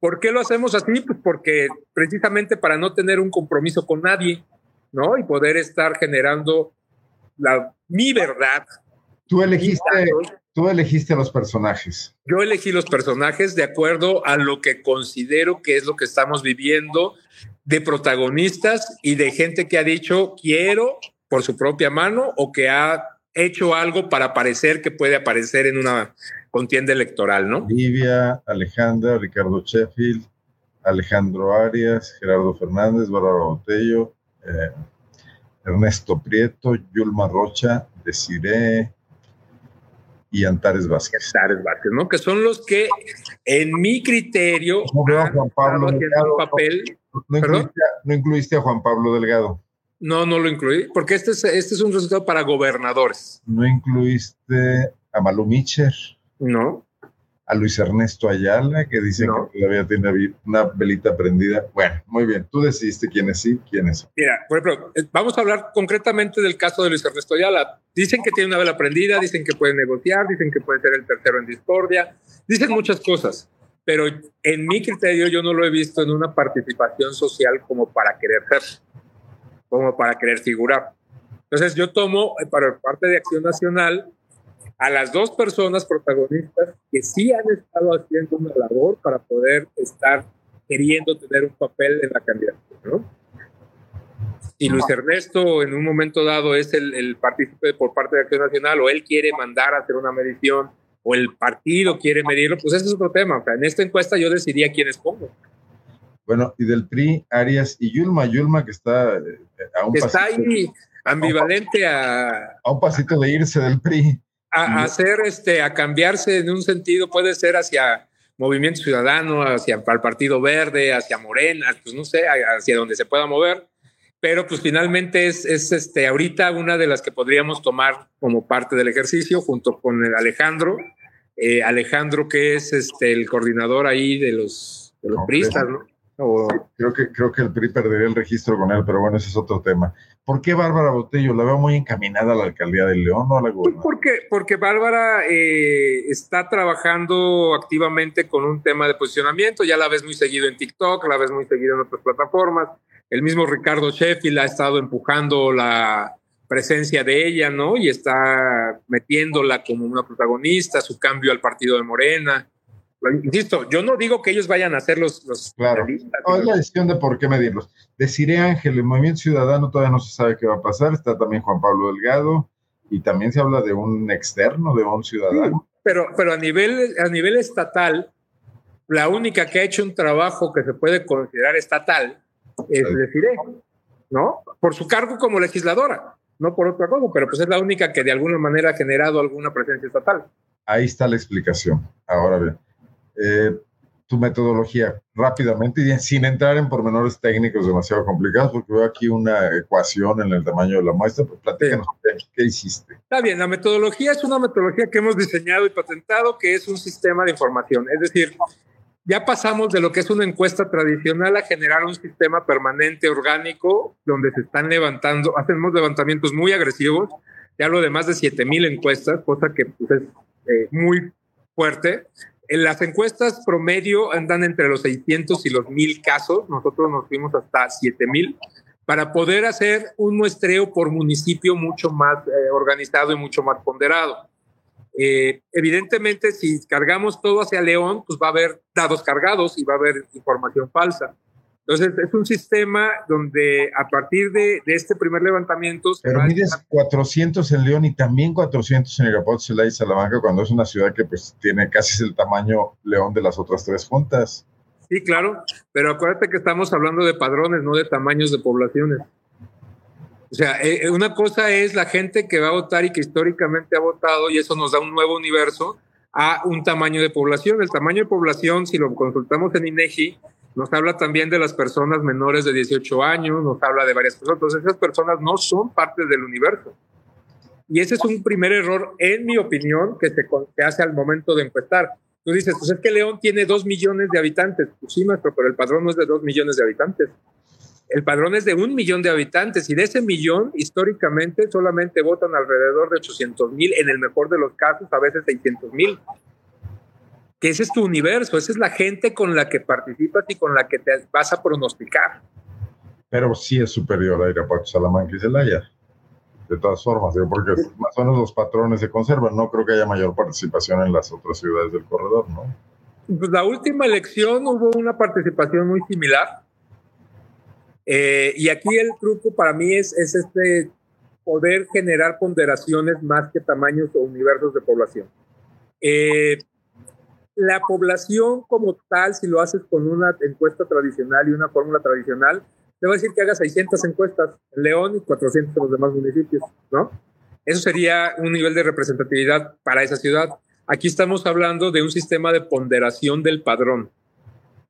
¿Por qué lo hacemos así? Pues porque precisamente para no tener un compromiso con nadie, ¿no? Y poder estar generando la, mi verdad. Tú elegiste, tú elegiste los personajes. Yo elegí los personajes de acuerdo a lo que considero que es lo que estamos viviendo de protagonistas y de gente que ha dicho quiero por su propia mano o que ha hecho algo para parecer que puede aparecer en una contienda electoral, ¿no? Livia, Alejandra, Ricardo Sheffield, Alejandro Arias, Gerardo Fernández, Bárbara Botello, eh, Ernesto Prieto, Yulma Rocha, Desiree y Antares Vázquez. Antares Vázquez, ¿no? Que son los que, en mi criterio, Juan Pablo Delgado, papel. no incluiste a Juan Pablo Delgado. No, no lo incluí, porque este es, este es un resultado para gobernadores. ¿No incluiste a Malu Micher? No. A Luis Ernesto Ayala, que dicen que todavía tiene una velita prendida. Bueno, muy bien. Tú decidiste quiénes sí, quiénes Mira, por ejemplo, eh, vamos a hablar concretamente del caso de Luis Ernesto Ayala. Dicen que tiene una vela prendida, dicen que puede negociar, dicen que puede ser el tercero en discordia, dicen muchas cosas pero en mi criterio yo no lo he visto en una participación social como para querer ser como para querer figurar. Entonces yo tomo eh, para parte de Acción Nacional a las dos personas protagonistas que sí han estado haciendo una labor para poder estar queriendo tener un papel en la candidatura, ¿no? Y Luis Ernesto en un momento dado es el, el partícipe por parte de Acción Nacional o él quiere mandar a hacer una medición o el partido quiere medirlo, pues ese es otro tema. O sea, en esta encuesta yo decidía quiénes pongo. Bueno, y del PRI, Arias y Yulma, Yulma que está eh, a un Está ahí ambivalente a, a un pasito de irse del PRI. A, hacer, este, a cambiarse en un sentido, puede ser hacia Movimiento Ciudadano, hacia el Partido Verde, hacia Morena, pues no sé, hacia donde se pueda mover. Pero pues finalmente es, es este, ahorita una de las que podríamos tomar como parte del ejercicio junto con el Alejandro. Eh, Alejandro que es este, el coordinador ahí de los, de los pristas, ¿no? creo, que, creo que el PRI perdería el registro con él, pero bueno, ese es otro tema. ¿Por qué Bárbara Botello? La veo muy encaminada a la alcaldía de León o a la pues porque, porque Bárbara eh, está trabajando activamente con un tema de posicionamiento. Ya la ves muy seguido en TikTok, la ves muy seguido en otras plataformas. El mismo Ricardo Sheffield ha estado empujando la presencia de ella, ¿no? Y está metiéndola como una protagonista, su cambio al partido de Morena. Insisto, yo no digo que ellos vayan a ser los... los claro, no, es la decisión de por qué medirlos. Deciré Ángel, el Movimiento Ciudadano todavía no se sabe qué va a pasar, está también Juan Pablo Delgado, y también se habla de un externo, de un ciudadano. pero, pero a, nivel, a nivel estatal, la única que ha hecho un trabajo que se puede considerar estatal es Deciré, ¿no? Por su cargo como legisladora, no por otra cosa, pero pues es la única que de alguna manera ha generado alguna presencia estatal. Ahí está la explicación. Ahora bien, eh, tu metodología rápidamente y sin entrar en pormenores técnicos demasiado complicados, porque veo aquí una ecuación en el tamaño de la muestra, pues platícanos qué hiciste. Está bien, la metodología es una metodología que hemos diseñado y patentado, que es un sistema de información. Es decir, ya pasamos de lo que es una encuesta tradicional a generar un sistema permanente, orgánico, donde se están levantando, hacemos levantamientos muy agresivos. Ya hablo de más de 7000 encuestas, cosa que pues, es eh, muy fuerte en las encuestas promedio andan entre los 600 y los 1000 casos. Nosotros nos fuimos hasta 7000 para poder hacer un muestreo por municipio mucho más eh, organizado y mucho más ponderado. Eh, evidentemente, si cargamos todo hacia León, pues va a haber dados cargados y va a haber información falsa. Entonces, es un sistema donde a partir de, este primer levantamiento... Pero mides 400 en León y también 400 en Irapuato, Celaya y Salamanca, cuando es una ciudad que pues tiene casi el tamaño León de las otras tres juntas. Sí, claro, pero acuérdate que estamos hablando de padrones, no de tamaños de poblaciones. O sea, eh, una cosa es la gente que va a votar y que históricamente ha votado y eso nos da un nuevo universo a un tamaño de población. El tamaño de población, si lo consultamos en INEGI, nos habla también de las personas menores de 18 años, nos habla de varias personas. Entonces, esas personas no son parte del universo. Y ese es un primer error, en mi opinión, que se, hace al momento de empezar. Tú dices, pues es que León tiene dos millones de habitantes. Pues sí, maestro, pero el padrón no es de dos millones de habitantes. El padrón es de un millón de habitantes y de ese millón, históricamente, solamente votan alrededor de 800 mil, en el mejor de los casos, a veces 600 mil. Que ese es tu universo, esa es la gente con la que participas y con la que te vas a pronosticar. Pero sí es superior a Irapuato, Salamanca y Celaya. De todas formas, porque más o menos los patrones se conservan. No creo que haya mayor participación en las otras ciudades del corredor, ¿no? Pues la última elección hubo una participación muy similar eh, y aquí el truco para mí es, es este poder generar ponderaciones más que tamaños o universos de población. Eh, la población como tal, si lo haces con una encuesta tradicional y una fórmula tradicional, te va a decir que hagas 600 encuestas en León y 400 en los demás municipios, ¿no? Eso sería un nivel de representatividad para esa ciudad. Aquí estamos hablando de un sistema de ponderación del padrón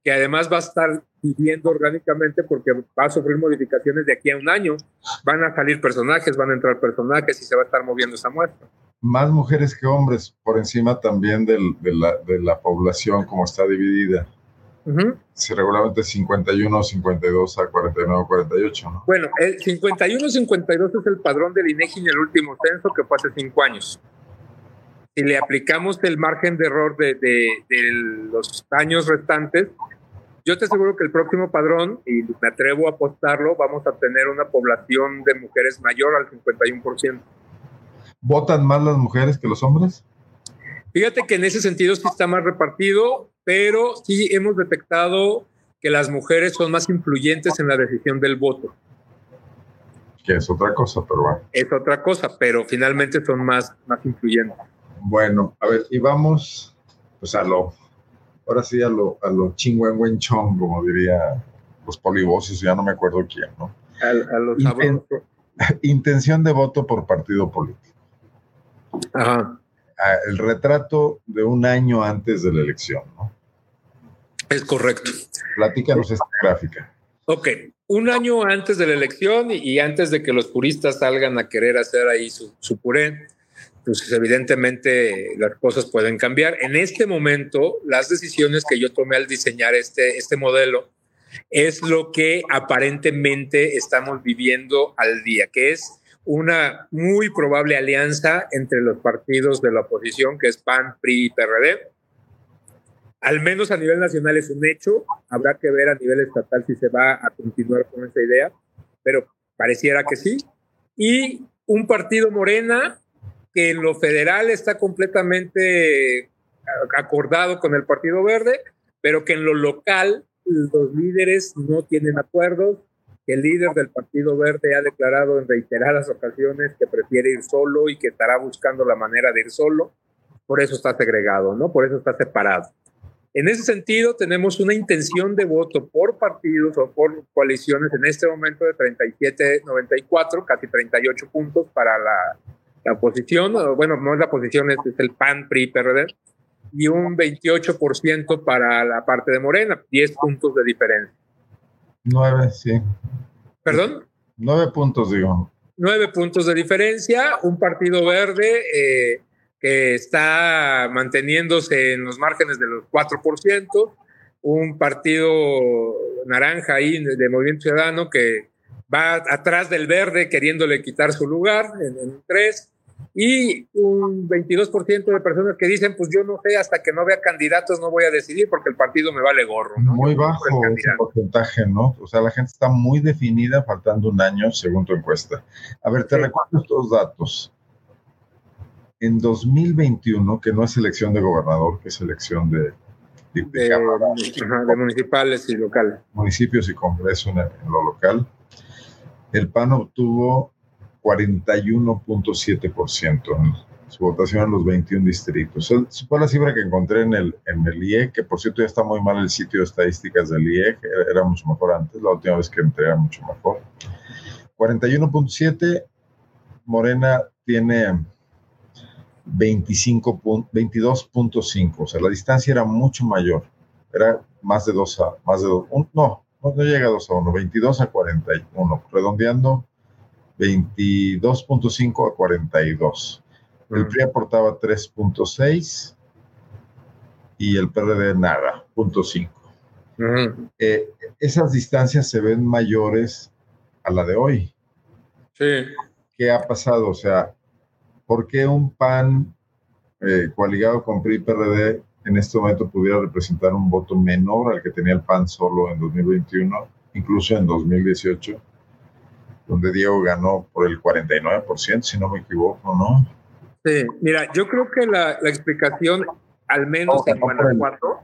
que además va a estar viviendo orgánicamente porque va a sufrir modificaciones de aquí a un año. Van a salir personajes, van a entrar personajes y se va a estar moviendo esa muestra. Más mujeres que hombres, por encima también de, la, de, la, población como está dividida. Si regularmente 51, 52 a 49, 48, ¿no? Bueno, el 51, 52 es el padrón del INEGI en el último censo que fue hace cinco años si le aplicamos el margen de error de, los años restantes, yo te aseguro que el próximo padrón, y me atrevo a apostarlo, vamos a tener una población de mujeres mayor al 51%. ¿Votan más las mujeres que los hombres? Fíjate que en ese sentido sí está más repartido, pero sí hemos detectado que las mujeres son más influyentes en la decisión del voto. Que es otra cosa, pero bueno. Es otra cosa, pero finalmente son más, más influyentes. Bueno, a ver, y vamos pues a lo, ahora sí a lo, a lo chong, como diría los polivoces, ya no me acuerdo quién, ¿no? A, los *laughs* Intención de voto por partido político. Ajá. El retrato de un año antes de la elección, ¿no? Es correcto. Platícanos esta gráfica. Ok, un año antes de la elección y, antes de que los puristas salgan a querer hacer ahí su, su puré, pues evidentemente las cosas pueden cambiar. En este momento, las decisiones que yo tomé al diseñar este, este modelo es lo que aparentemente estamos viviendo al día, que es una muy probable alianza entre los partidos de la oposición, que es PAN, PRI y PRD. Al menos a nivel nacional es un hecho, habrá que ver a nivel estatal si se va a continuar con esa idea, pero pareciera que sí. Y un partido morena que en lo federal está completamente acordado con el Partido Verde, pero que en lo local los líderes no tienen acuerdos, que el líder del Partido Verde ha declarado en reiteradas ocasiones que prefiere ir solo y que estará buscando la manera de ir solo, por eso está segregado, ¿no? Por eso está separado. En ese sentido, tenemos una intención de voto por partidos o por coaliciones en este momento de 37-94, casi 38 puntos para la la oposición, bueno, no es la oposición, es, el PAN, PRI, PRD, y un 28% para la parte de Morena, 10 puntos de diferencia. Nueve, sí. ¿Perdón? Nueve puntos, digo. Nueve puntos de diferencia, un partido verde eh, que está manteniéndose en los márgenes de los 4%, un partido naranja ahí de Movimiento Ciudadano que va atrás del verde queriéndole quitar su lugar en, en tres y un 22% de personas que dicen, pues yo no sé, hasta que no vea candidatos no voy a decidir porque el partido me vale gorro. Muy bajo ese porcentaje, ¿no? O sea, la gente está muy definida faltando un año según tu encuesta. A ver, te recuerdo estos datos. En 2021, que no es elección de gobernador, que es elección de, de, municipales y locales. Municipios y congreso en lo local. El PAN obtuvo 41.7% su votación en los 21 distritos. Esa fue la cifra que encontré en el, en el IEC, que por cierto ya está muy mal el sitio de estadísticas del IEC, era, mucho mejor antes, la última vez que entré era mucho mejor. 41.7, Morena tiene 25 22.5, o sea, la distancia era mucho mayor, era más de 2 a, más de 2, no, no, llega a 2 a 1, 22 a 41, redondeando 22.5 a 42. El PRI aportaba 3.6 y el PRD nada, 0.5. Eh, esas distancias se ven mayores a la de hoy. Sí. ¿Qué ha pasado? O sea, ¿por qué un PAN eh, coaligado con PRI y PRD en este momento pudiera representar un voto menor al que tenía el PAN solo en 2021, incluso en 2018, donde Diego ganó por el 49%, si no me equivoco, ¿no? Sí, mira, yo creo que la, explicación, al menos en Guanajuato,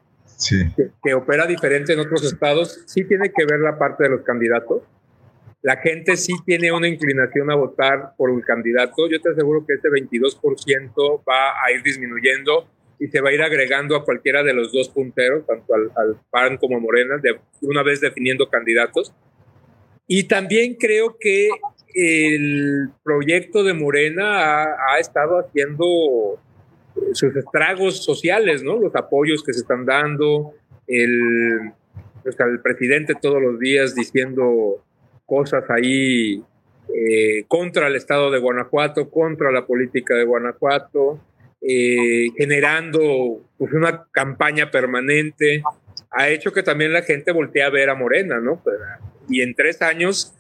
que, opera diferente en otros estados, sí tiene que ver la parte de los candidatos. La gente sí tiene una inclinación a votar por un candidato. Yo te aseguro que ese 22% va a ir disminuyendo y se va a ir agregando a cualquiera de los dos punteros, tanto al, PAN como a Morena, de, una vez definiendo candidatos. Y también creo que el proyecto de Morena ha, estado haciendo sus estragos sociales, ¿no? Los apoyos que se están dando, el, el presidente todos los días diciendo cosas ahí eh, contra el estado de Guanajuato, contra la política de Guanajuato, eh, generando pues, una campaña permanente, ha hecho que también la gente voltee a ver a Morena, ¿no? Y en tres años,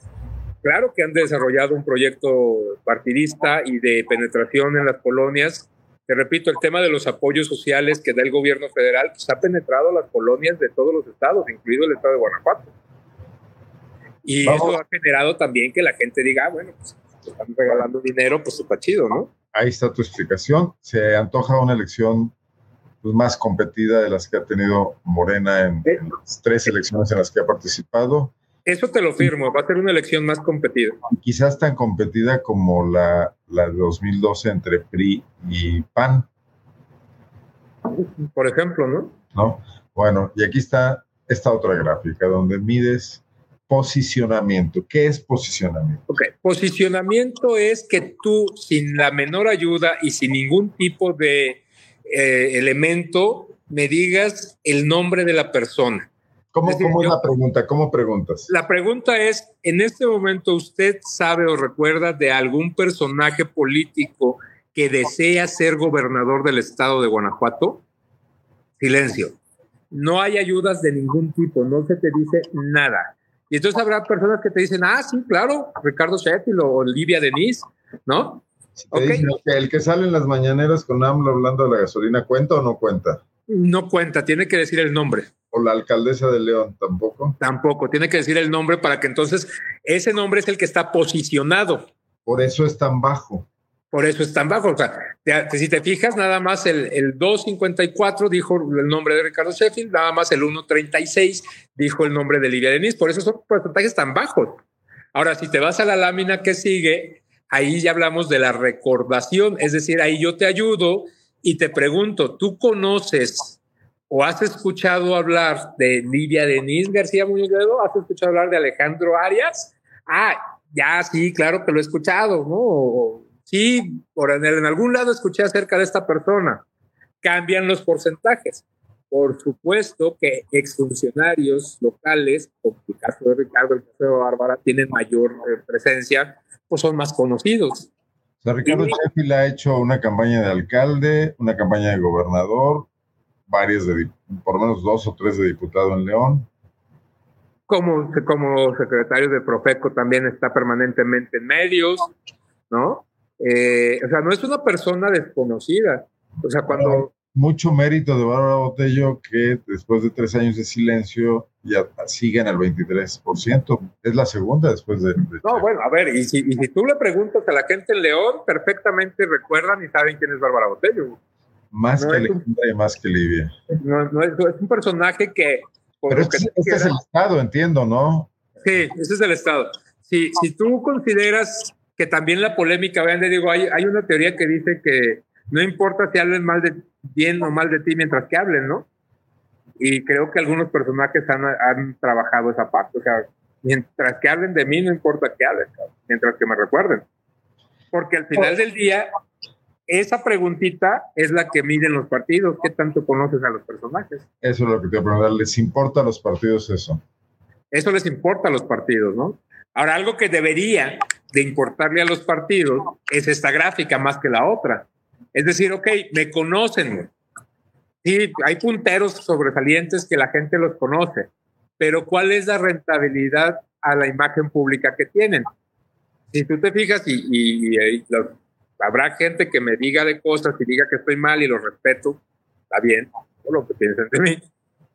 claro que han desarrollado un proyecto partidista y de penetración en las colonias. Te repito, el tema de los apoyos sociales que da el gobierno federal pues, ha penetrado las colonias de todos los estados, incluido el estado de Guanajuato. Y eso ha generado también que la gente diga, ah, bueno, pues están regalando dinero, pues está chido, ¿no? ahí está tu explicación. Se antoja una elección pues, más competida de las que ha tenido Morena en, eh, las tres elecciones en las que ha participado. Eso te lo firmo, va a ser una elección más competida. Quizás tan competida como la, la de 2012 entre PRI y PAN. Por ejemplo, ¿no? ¿No? Bueno, y aquí está esta otra gráfica donde mides posicionamiento. ¿Qué es posicionamiento? Ok, posicionamiento es que tú sin la menor ayuda y sin ningún tipo de eh, elemento me digas el nombre de la persona. ¿Cómo es, ¿cómo es la pregunta? ¿Cómo preguntas? La pregunta es, ¿en este momento usted sabe o recuerda de algún personaje político que desea ser gobernador del estado de Guanajuato? Silencio. No hay ayudas de ningún tipo, no se te dice nada. Y entonces habrá personas que te dicen, ah, sí, claro, Ricardo Sheffield o Olivia Denise, ¿no? el que sale en las mañaneras con AMLO hablando de la gasolina, ¿cuenta o no cuenta? No cuenta, tiene que decir el nombre. ¿O la alcaldesa de León tampoco? Tampoco, tiene que decir el nombre para que entonces ese nombre es el que está posicionado. Por eso es tan bajo. Por eso es tan bajo. O sea, si te fijas, nada más el, el 254 dijo el nombre de Ricardo Sheffield, nada más el 136 dijo el nombre de Lidia Denis. Por eso son porcentajes tan bajos. Ahora, si te vas a la lámina que sigue, ahí ya hablamos de la recordación. Es decir, ahí yo te ayudo y te pregunto, ¿tú conoces o has escuchado hablar de Lidia Denis García Muñoz Ledo? ¿Has escuchado hablar de Alejandro Arias? Ah, ya sí, claro que lo he escuchado, ¿no? Sí, por en, en algún lado escuché acerca de esta persona. Cambian los porcentajes. Por supuesto que exfuncionarios locales, como el caso de Ricardo, el caso de Bárbara, tienen mayor eh, presencia, pues son más conocidos. O sea, Ricardo Sheffield ha hecho una campaña de alcalde, una campaña de gobernador, varios de, por lo menos dos o tres de diputado en León. Como, como secretario de Profeco también está permanentemente en medios, ¿no? Eh, o sea, no es una persona desconocida. O sea, cuando... Mucho mérito de Bárbara Botello que después de tres años de silencio ya sigue en el 23%. Es la segunda después de... no, bueno, a ver, y si, y si tú le preguntas a la gente en León, perfectamente recuerdan y saben quién es Bárbara Botello. Más que Alejandra y más que Livia. No, no es, es, un personaje que... Pero este, este es el Estado, entiendo, ¿no? Sí, ese es el Estado. Si, si tú consideras que también la polémica, vean, le digo, hay, hay una teoría que dice que no importa si hablen mal de bien o mal de ti mientras que hablen, ¿no? Y creo que algunos personajes han, han trabajado esa parte. O sea, Mientras que hablen de mí, no importa que hablen, mientras que me recuerden. Porque al final del día, esa preguntita es la que miden los partidos. ¿Qué tanto conoces a los personajes? Eso es lo que te voy a preguntar. ¿Les importa a los partidos eso? Eso les importa a los partidos, ¿no? Ahora, algo que debería de importarle a los partidos es esta gráfica más que la otra. Es decir, ok, me conocen. Sí, hay punteros sobresalientes que la gente los conoce, pero ¿cuál es la rentabilidad a la imagen pública que tienen? Si tú te fijas y, habrá gente que me diga de cosas y diga que estoy mal y lo respeto, está bien, por lo que piensen de mí.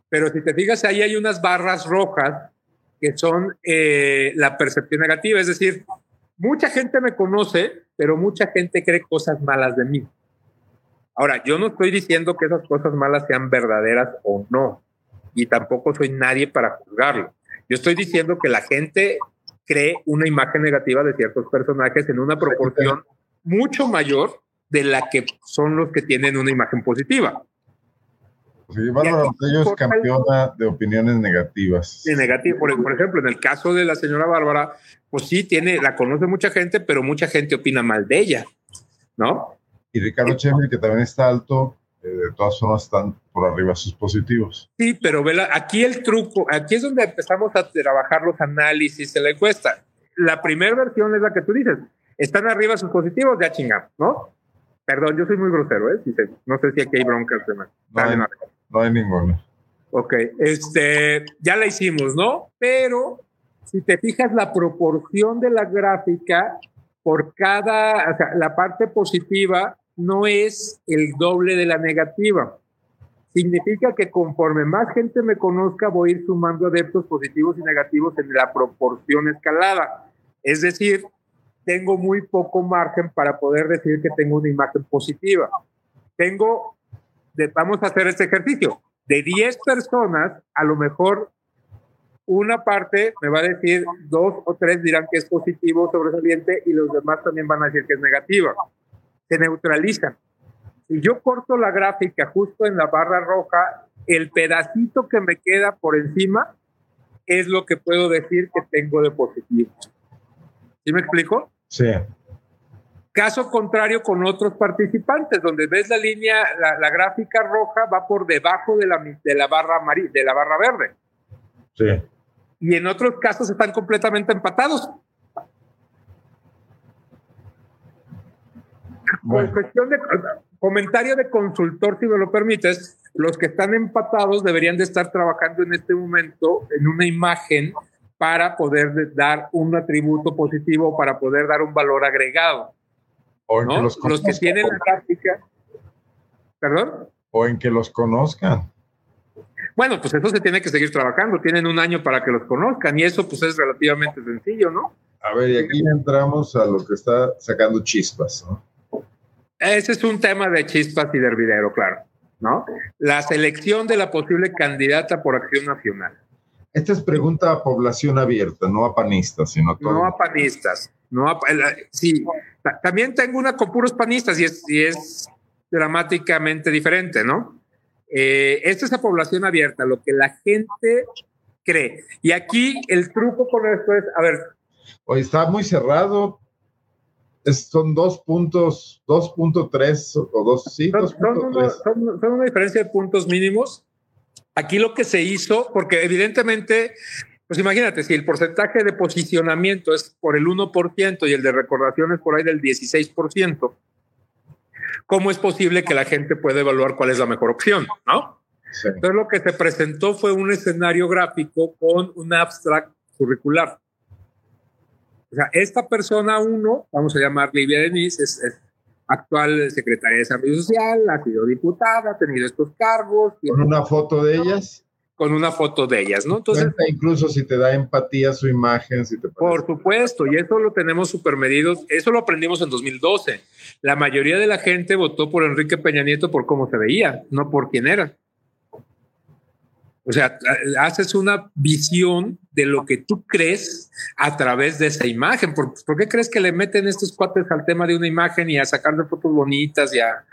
Pero si te fijas, ahí hay unas barras rojas que son eh, la percepción negativa, es decir, mucha gente me conoce, pero mucha gente cree cosas malas de mí. Ahora, yo no estoy diciendo que esas cosas malas sean verdaderas o no, y tampoco soy nadie para juzgarlo. Yo estoy diciendo que la gente cree una imagen negativa de ciertos personajes en una proporción mucho mayor de la que son los que tienen una imagen positiva. Sí, Bárbara es campeona de opiniones negativas. De negativo. Por, por, ejemplo, en el caso de la señora Bárbara, pues sí, tiene, la conoce mucha gente, pero mucha gente opina mal de ella, ¿no? Y Ricardo Sheffield, que también está alto, eh, de todas formas están por arriba sus positivos. Sí, pero vela, aquí el truco, aquí es donde empezamos a trabajar los análisis de la encuesta. La primera versión es la que tú dices, están arriba sus positivos, ya chingamos, ¿no? Perdón, yo soy muy grosero, ¿eh? no sé si aquí hay broncas. No, hay, no hay ninguna. Ok, este, ya la hicimos, ¿no? Pero si te fijas la proporción de la gráfica por cada, o sea, la parte positiva no es el doble de la negativa. Significa que conforme más gente me conozca, voy a ir sumando adeptos positivos y negativos en la proporción escalada. Es decir, tengo muy poco margen para poder decir que tengo una imagen positiva. Tengo, vamos a hacer este ejercicio, de 10 personas, a lo mejor una parte me va a decir, dos o tres dirán que es positivo, sobresaliente, y los demás también van a decir que es negativa. Se neutralizan. Si yo corto la gráfica justo en la barra roja, el pedacito que me queda por encima es lo que puedo decir que tengo de positivo. ¿Sí me explico? Sí. Caso contrario con otros participantes, donde ves la línea, la, gráfica roja va por debajo de la, de la barra de la barra verde. Sí. Y en otros casos están completamente empatados. Con cuestión de comentario de consultor, si me lo permites, los que están empatados deberían de estar trabajando en este momento en una imagen para poder dar un atributo positivo, para poder dar un valor agregado. O en que los, los que tienen la práctica. ¿Perdón? O en que los conozcan. Bueno, pues eso se tiene que seguir trabajando. Tienen un año para que los conozcan y eso pues es relativamente sencillo, ¿no? A ver, y aquí entramos a lo que está sacando chispas, ¿no? Ese es un tema de chispas y de hervidero, claro, ¿no? La selección de la posible candidata por acción nacional. Esta es pregunta a población abierta, no a panistas, sino a No a panistas. No a, sí, también tengo una con puros panistas y es, y es dramáticamente diferente, ¿no? Eh, esta es a población abierta, lo que la gente cree. Y aquí el truco con esto es, a ver. Hoy está muy cerrado. son dos puntos, 2.3 o dos, sí, son, son, son una diferencia de puntos mínimos Aquí lo que se hizo, porque evidentemente, pues imagínate, si el porcentaje de posicionamiento es por el 1% y el de recordación es por ahí del 16%, ¿cómo es posible que la gente pueda evaluar cuál es la mejor opción? ¿No? Entonces lo que se presentó fue un escenario gráfico con un abstract curricular. O sea, esta persona uno, vamos a llamar Livia Denise, es, es actual secretaria de Desarrollo Social, ha sido diputada, ha tenido estos cargos. ¿Con una foto de ellas? Con una foto de ellas, ¿no? Entonces, incluso si te da empatía su imagen, si te Por supuesto, y eso lo tenemos super medidos, eso lo aprendimos en 2012. La mayoría de la gente votó por Enrique Peña Nieto por cómo se veía, no por quién era. O sea, haces una visión de lo que tú crees a través de esa imagen. ¿Por, qué crees que le meten estos cuates al tema de una imagen y a sacarle fotos bonitas y a,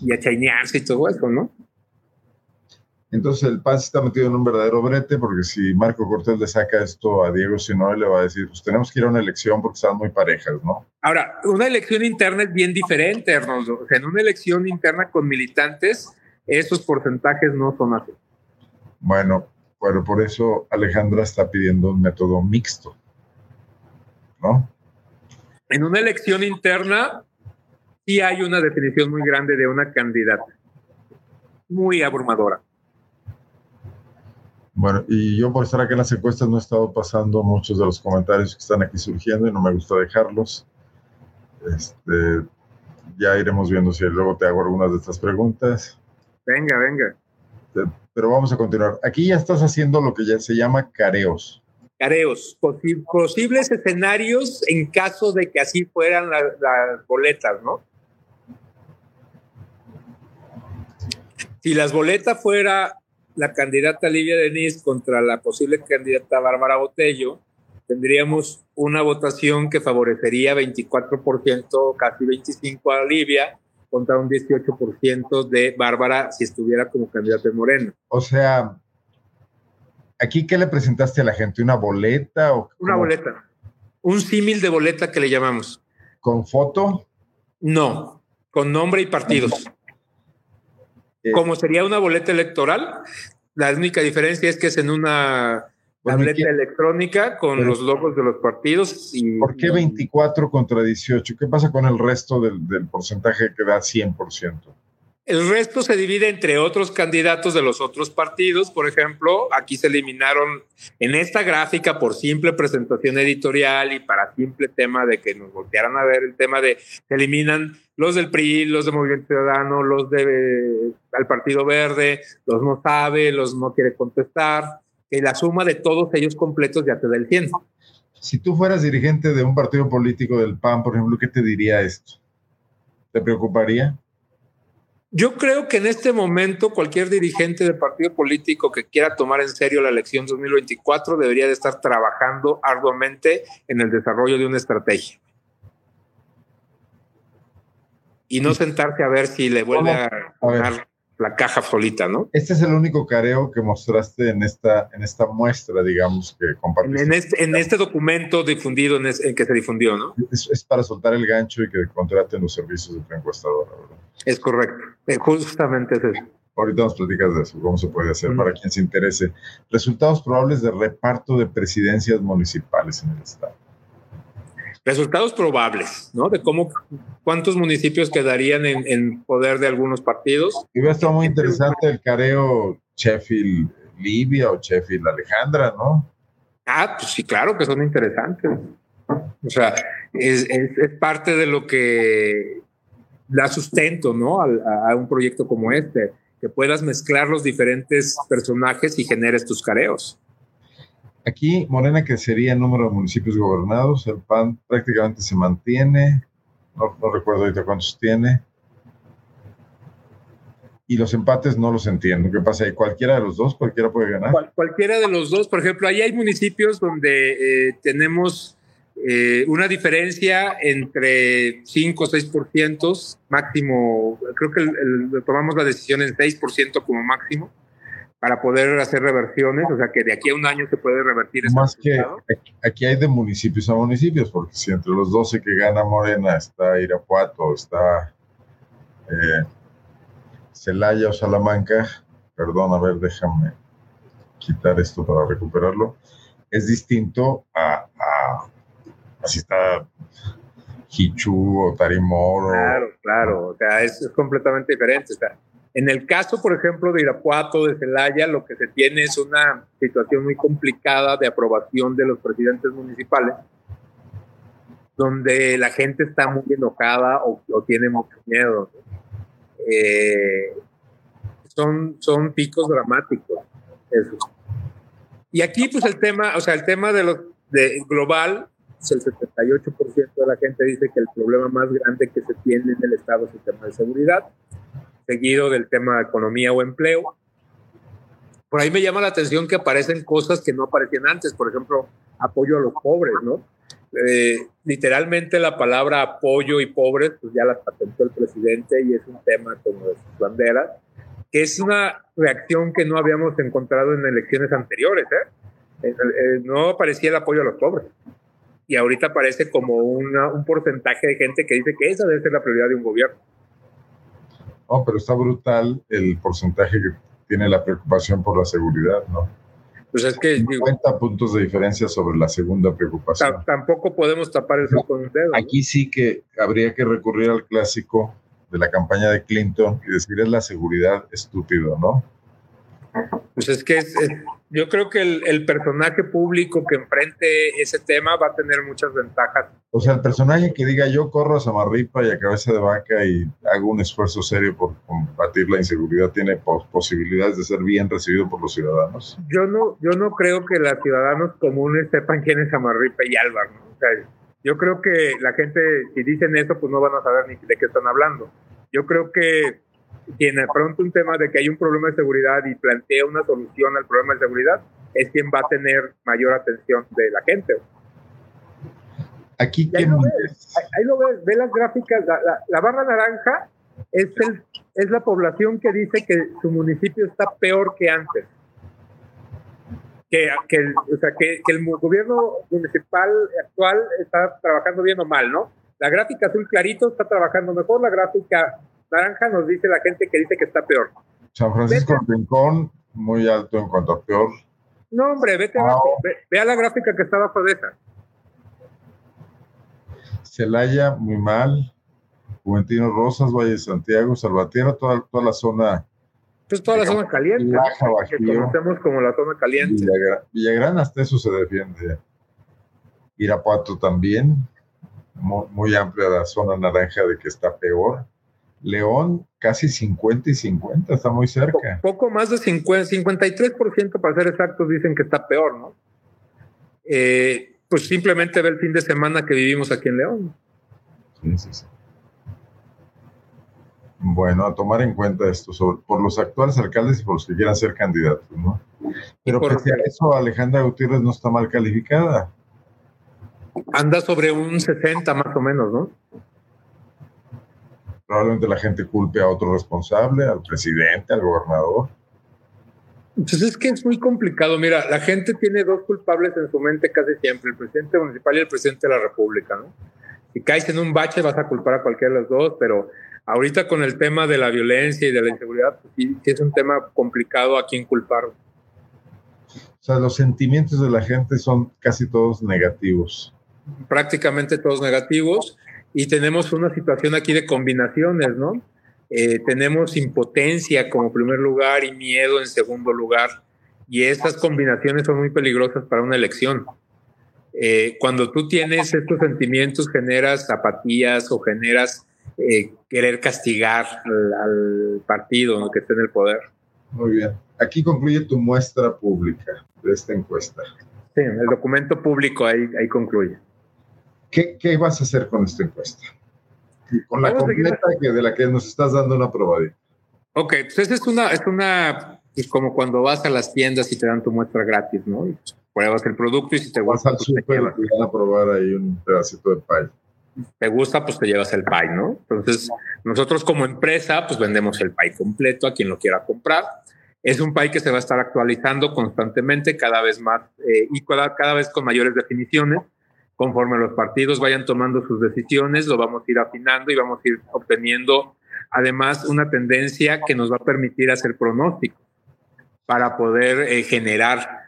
y a chainearse y todo eso, no? Entonces el PAN está metido en un verdadero brete porque si Marco Cortés le saca esto a Diego Sinoe le va a decir, pues tenemos que ir a una elección porque están muy parejas, ¿no? Ahora, una elección interna es bien diferente, Arnoldo. O sea, en una elección interna con militantes, esos porcentajes no son así. Bueno, pero por eso Alejandra está pidiendo un método mixto, ¿no? En una elección interna sí hay una definición muy grande de una candidata, muy abrumadora. Bueno, y yo por estar aquí en las encuestas no he estado pasando muchos de los comentarios que están aquí surgiendo y no me gusta dejarlos. Este, ya iremos viendo si luego te hago algunas de estas preguntas. Venga, venga. Pero vamos a continuar. Aquí ya estás haciendo lo que ya se llama careos. Careos, posibles escenarios en caso de que así fueran las boletas, ¿no? Si las boletas fuera la candidata Livia Denis contra la posible candidata Bárbara Botello, tendríamos una votación que favorecería 24%, casi 25% a Livia, contra un 18% de Bárbara si estuviera como candidata de Moreno. O sea, ¿aquí qué le presentaste a la gente? ¿Una boleta? O una boleta. Un símil de boleta que le llamamos. ¿Con foto? No, con nombre y partidos. Eh, como sería una boleta electoral, la única diferencia es que es en una tableta electrónica con los logos de los partidos. Y, ¿Por qué 24 contra 18? ¿Qué pasa con el resto del, del porcentaje que da 100%? El resto se divide entre otros candidatos de los otros partidos. Por ejemplo, aquí se eliminaron en esta gráfica por simple presentación editorial y para simple tema de que nos voltearan a ver el tema de se eliminan los del PRI, los de Movimiento Ciudadano, los del Partido Verde, los no sabe, los no quiere contestar, que la suma de todos ellos completos ya te da el 100. Si tú fueras dirigente de un partido político del PAN, por ejemplo, ¿qué te diría esto? ¿Te preocuparía? Yo creo que en este momento cualquier dirigente de partido político que quiera tomar en serio la elección 2024 debería de estar trabajando arduamente en el desarrollo de una estrategia. Y no sentarse a ver si le vuelve a, dar la caja solita, ¿no? Este es el único careo que mostraste en esta, en esta muestra, digamos, que compartiste. En este, en este documento difundido, en, en, que se difundió, ¿no? Es, para soltar el gancho y que contraten los servicios de encuestadora, ¿verdad? Es correcto, eh, justamente es eso. Ahorita nos platicas de eso, cómo se puede hacer para quien se interese. Resultados probables de reparto de presidencias municipales en el Estado. Resultados probables, ¿no? De cómo, cuántos municipios quedarían en, poder de algunos partidos. Y a estar muy interesante el careo Sheffield Libia o Sheffield Alejandra, ¿no? Ah, pues sí, claro que son interesantes. O sea, es, es parte de lo que da sustento ¿no? A, un proyecto como este, que puedas mezclar los diferentes personajes y generes tus careos. Aquí Morena que sería el número de municipios gobernados, el PAN prácticamente se mantiene, no, recuerdo ahorita cuántos tiene, y los empates no los entiendo. ¿Qué pasa? ¿Cualquiera de los dos? ¿Cualquiera puede ganar? cualquiera de los dos. Por ejemplo, ahí hay municipios donde eh, tenemos eh, una diferencia entre 5 o 6%, máximo, creo que tomamos la decisión en 6% como máximo para poder hacer reversiones, o sea que de aquí a un año se puede revertir. Más que aquí, hay de municipios a municipios, porque si entre los 12 que gana Morena está Irapuato, está eh, Celaya o Salamanca, perdón, a ver, déjame quitar esto para recuperarlo, es distinto a así está Hichu o Tarimoro. Claro, claro, o sea, es, completamente diferente. En el caso, por ejemplo, de Irapuato, de Celaya, lo que se tiene es una situación muy complicada de aprobación de los presidentes municipales, donde la gente está muy enojada o, tiene mucho miedo. Eh, son, son picos dramáticos. Eso. Y aquí, pues el tema, o sea, el tema de los de global el 78% de la gente dice que el problema más grande que se tiene en el Estado es el tema de seguridad, seguido del tema de economía o empleo. Por ahí me llama la atención que aparecen cosas que no aparecían antes, por ejemplo, apoyo a los pobres, ¿no? Eh, literalmente la palabra apoyo y pobres, pues ya las patentó el presidente y es un tema como de sus banderas. que es una reacción que no habíamos encontrado en elecciones anteriores. ¿eh? no aparecía el apoyo a los pobres. Y ahorita aparece como un porcentaje de gente que dice que esa debe ser la prioridad de un gobierno. Oh, pero está brutal el porcentaje que tiene la preocupación por la seguridad, ¿no? Pues es que... 50 puntos de diferencia sobre la segunda preocupación. Tampoco podemos tapar eso con un dedo. Aquí sí que habría que recurrir al clásico de la campaña de Clinton y decir es la seguridad estúpido, ¿no? Pues es que yo creo que el, personaje público que enfrente ese tema va a tener muchas ventajas. O sea, el personaje que diga yo corro a Samarripa y a cabeza de vaca y hago un esfuerzo serio por combatir la inseguridad tiene posibilidades de ser bien recibido por los ciudadanos. Yo no, yo no creo que los ciudadanos comunes sepan quién es Samarripa y Álvaro. O sea, yo creo que la gente, si dicen eso, pues no van a saber ni de qué están hablando. Yo creo que tiene pronto un tema de que hay un problema de seguridad y plantea una solución al problema de seguridad, es quien va a tener mayor atención de la gente. Aquí ahí, lo ves, ahí, lo ves, ve las gráficas, la, barra naranja es, el, es la población que dice que su municipio está peor que antes. Que, que, o sea, que, que el gobierno municipal actual está trabajando bien o mal, ¿no? La gráfica azul clarito está trabajando mejor, la gráfica naranja nos dice la gente que dice que está peor. San Francisco Rincón, muy alto en cuanto a peor. No, hombre, vete abajo, ve, a la gráfica que está abajo de esa. Celaya, muy mal. Juventino Rosas, Valle de Santiago, Salvatierra, toda, toda la zona. Pues toda la zona caliente. que conocemos como la zona caliente. Villagrán, hasta eso se defiende. Irapuato también. Muy, muy amplia la zona naranja de que está peor. León casi 50 y 50, está muy cerca. Poco más de 50, 53% para ser exactos dicen que está peor, ¿no? Eh, pues simplemente ve el fin de semana que vivimos aquí en León. Sí, sí, sí. Bueno, a tomar en cuenta esto por los actuales alcaldes y por los que quieran ser candidatos, ¿no? Pero por eso Alejandra Gutiérrez no está mal calificada. Anda sobre un 60 más o menos, ¿no? Probablemente la gente culpe a otro responsable, al presidente, al gobernador. Entonces es que es muy complicado. Mira, la gente tiene dos culpables en su mente casi siempre, el presidente municipal y el presidente de la República, ¿no? Si caes en un bache vas a culpar a cualquiera de los dos, pero ahorita con el tema de la violencia y de la inseguridad, pues sí, sí es un tema complicado a quién culpar. O sea, los sentimientos de la gente son casi todos negativos. Prácticamente todos negativos y tenemos una situación aquí de combinaciones, ¿no? Eh, tenemos impotencia como primer lugar y miedo en segundo lugar. Y estas combinaciones son muy peligrosas para una elección. Eh, cuando tú tienes estos sentimientos, generas apatías o generas eh, querer castigar al, partido que esté en el poder. Muy bien. Aquí concluye tu muestra pública de esta encuesta. Sí, el documento público ahí, ahí concluye. ¿Qué, vas a hacer con esta encuesta? Con la completa que de la que nos estás dando una probadita. Ok, pues es una, es una, pues como cuando vas a las tiendas y te dan tu muestra gratis, ¿no? Y pruebas el producto y si te gusta, pues te llevas. van a probar ahí un pedacito de pie. Te gusta, pues te llevas el pie, ¿no? Entonces, nosotros como empresa, pues vendemos el pie completo a quien lo quiera comprar. Es un pie que se va a estar actualizando constantemente, cada vez más eh, y cada, cada vez con mayores definiciones conforme los partidos vayan tomando sus decisiones, lo vamos a ir afinando y vamos a ir obteniendo además una tendencia que nos va a permitir hacer pronósticos para poder eh, generar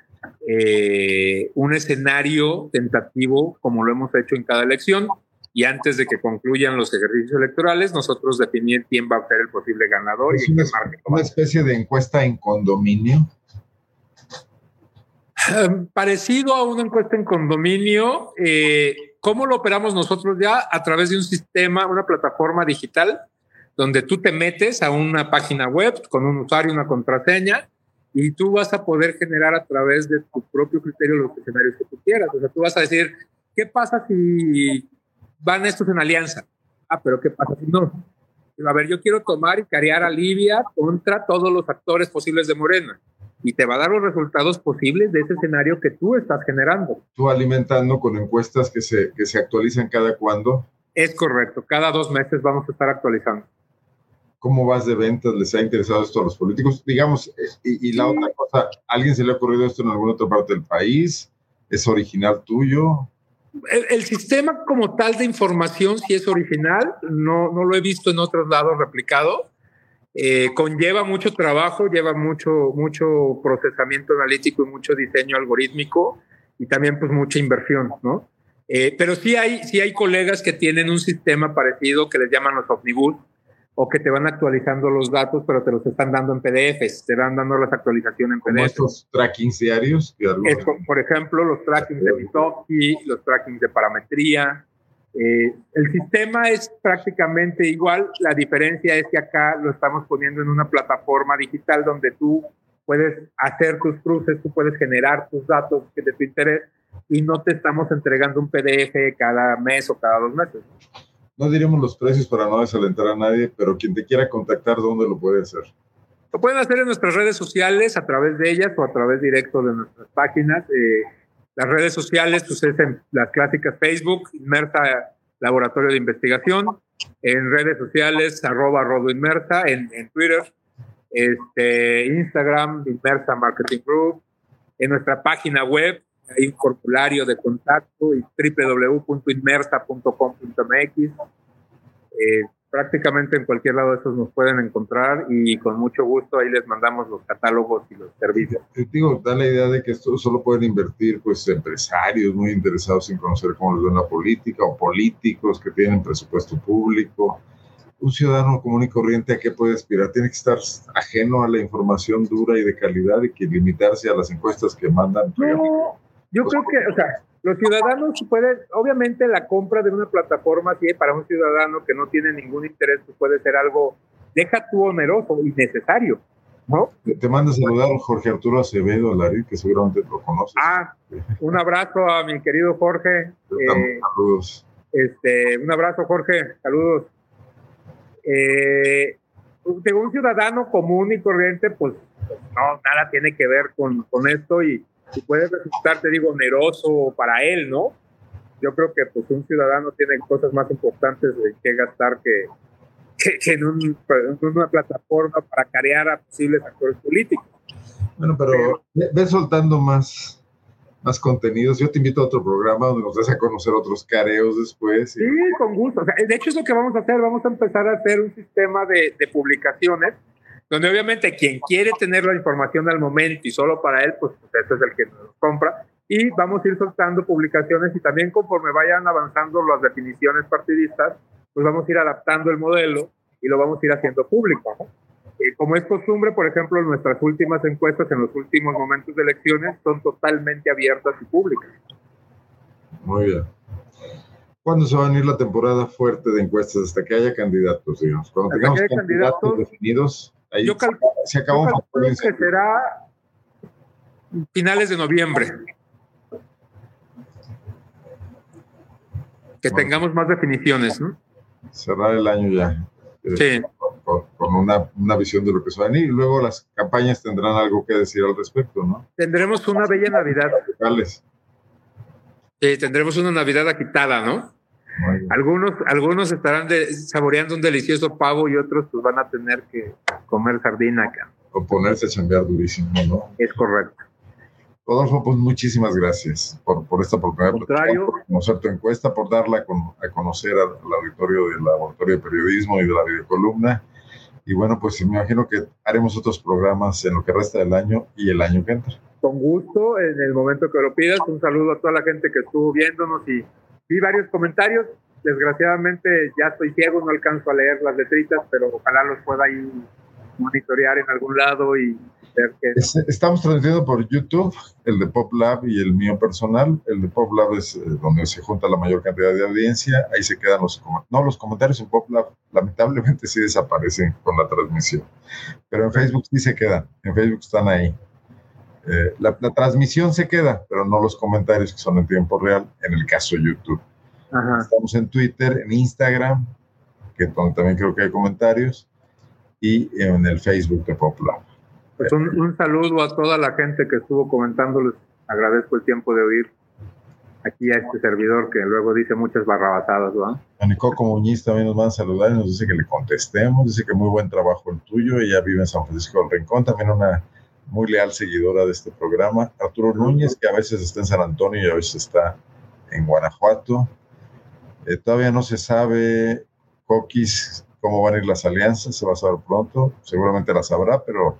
eh, un escenario tentativo como lo hemos hecho en cada elección y antes de que concluyan los ejercicios electorales, nosotros definir quién va a ser el posible ganador. Es y una, una especie de encuesta en condominio. Em, parecido a una encuesta en condominio, eh, ¿cómo lo operamos nosotros ya? A través de un sistema, una plataforma digital, donde tú te metes a una página web con un usuario, una contraseña, y tú vas a poder generar a través de tu propio criterio los escenarios que tú quieras. O sea, tú vas a decir, ¿qué pasa si van estos en alianza? Ah, pero ¿qué pasa si no? A ver, yo quiero tomar y carear a Libia contra todos los actores posibles de Morena y te va a dar los resultados posibles de ese escenario que tú estás generando. Tú alimentando con encuestas que se, que se actualizan cada cuándo. Es correcto, cada dos meses vamos a estar actualizando. ¿Cómo vas de ventas? ¿Les ha interesado esto a los políticos? Digamos, y, la otra cosa, ¿alguien se le ha ocurrido esto en alguna otra parte del país? ¿Es original tuyo? El, sistema como tal de información sí es original, no, no lo he visto en otros lados replicado. Eh, conlleva mucho trabajo, lleva mucho, mucho procesamiento analítico y mucho diseño algorítmico y también pues mucha inversión, ¿no? Eh, pero sí hay, sí hay colegas que tienen un sistema parecido que les llaman los omnibus, o que te van actualizando los datos, pero te los están dando en PDFs, te van dando las actualizaciones en PDF. estos trackings diarios? por ejemplo, los trackings de Mitoki, los trackings de parametría. Eh, el sistema es prácticamente igual, la diferencia es que acá lo estamos poniendo en una plataforma digital donde tú puedes hacer tus cruces, tú puedes generar tus datos de tu interés y no te estamos entregando un PDF cada mes o cada dos meses no diremos los precios para no desalentar a nadie, pero quien te quiera contactar, ¿dónde lo puede hacer? Lo pueden hacer en nuestras redes sociales, a través de ellas o a través directo de nuestras páginas. Eh, las redes sociales, pues es en las clásicas Facebook, Inmersa Laboratorio de Investigación, en redes sociales, arroba Rodo Inmersa, en, en Twitter, este, Instagram, Inmersa Marketing Group, en nuestra página web, hay un formulario de contacto www.inmersa.com.mx. Eh, prácticamente en cualquier lado de esos nos pueden encontrar y con mucho gusto ahí les mandamos los catálogos y los servicios. Te digo, da la idea de que esto solo pueden invertir pues empresarios muy interesados en conocer cómo les va la política o políticos que tienen presupuesto público. Un ciudadano común y corriente a qué puede aspirar? Tiene que estar ajeno a la información dura y de calidad y que limitarse a las encuestas que mandan. No, yo creo que, o sea, los ciudadanos pueden, obviamente la compra de una plataforma sí, para un ciudadano que no tiene ningún interés pues puede ser algo, deja tú oneroso y necesario, ¿no? Te manda saludar Jorge Arturo Acevedo Larí, que seguramente lo conoces. Ah, un abrazo a mi querido Jorge. Eh, saludos. Este, un abrazo Jorge, saludos. Eh, de un ciudadano común y corriente, pues no, nada tiene que ver con, con esto y y puede resultar, te digo, oneroso para él, ¿no? Yo creo que pues un ciudadano tiene cosas más importantes de que gastar que, que, en, una plataforma para carear a posibles actores políticos. Bueno, pero ves soltando más, más contenidos. Yo te invito a otro programa donde nos des a conocer otros careos después. Sí, con gusto. de hecho, es lo que vamos a hacer. Vamos a empezar a hacer un sistema de, de publicaciones donde obviamente quien quiere tener la información al momento y solo para él, pues, pues ese es el que nos compra. Y vamos a ir soltando publicaciones y también conforme vayan avanzando las definiciones partidistas, pues vamos a ir adaptando el modelo y lo vamos a ir haciendo público. Eh, como es costumbre, por ejemplo, nuestras últimas encuestas en los últimos momentos de elecciones son totalmente abiertas y públicas. Muy bien. ¿Cuándo se va a venir la temporada fuerte de encuestas? Hasta que haya candidatos, digamos. Cuando tengamos candidatos definidos, yo calculo, se acabó que será finales de noviembre. Que tengamos más definiciones, ¿no? Cerrar el año ya. Eh, sí. Con, una, una, visión de lo que venir. Y luego las campañas tendrán algo que decir al respecto, ¿no? Tendremos una bella Navidad. Sí, tendremos una Navidad agitada, ¿no? Algunos, algunos estarán saboreando un delicioso pavo y otros pues van a tener que comer sardina acá. O ponerse a chambear durísimo, ¿no? Es correcto. Rodolfo, pues muchísimas gracias por, por esta oportunidad, por conocer tu encuesta, por darla a conocer al, auditorio del Laboratorio de Periodismo y de la videocolumna. Y bueno, pues me imagino que haremos otros programas en lo que resta del año y el año que entra. Con gusto, en el momento que lo pidas, un saludo a toda la gente que estuvo viéndonos y vi varios comentarios. Desgraciadamente ya estoy ciego, no alcanzo a leer las letritas, pero ojalá los pueda ahí monitorear en algún lado y ver que... Estamos transmitiendo por YouTube, el de Pop Lab y el mío personal. El de Pop Lab es eh, donde se junta la mayor cantidad de audiencia. Ahí se quedan los comentarios. No, los comentarios en Pop Lab lamentablemente sí desaparecen con la transmisión. Pero en Facebook sí se quedan. En Facebook están ahí. Eh, la, transmisión se queda, pero no los comentarios que son en tiempo real, en el caso YouTube. Estamos en Twitter, en Instagram, que también creo que hay comentarios, y en el Facebook de Poplar. Pues un, saludo a toda la gente que estuvo comentando, les agradezco el tiempo de oír. aquí a este servidor que luego dice muchas barrabasadas, ¿no? A Nicoco Muñiz también nos van a saludar y nos dice que le contestemos, dice que muy buen trabajo el tuyo, ella vive en San Francisco del Rincón, también una muy leal seguidora de este programa. Arturo Núñez, que a veces está en San Antonio y a veces está en Guanajuato. Eh, todavía no se sabe, Coquis, cómo van a ir las alianzas, se va a saber pronto, seguramente las sabrá, pero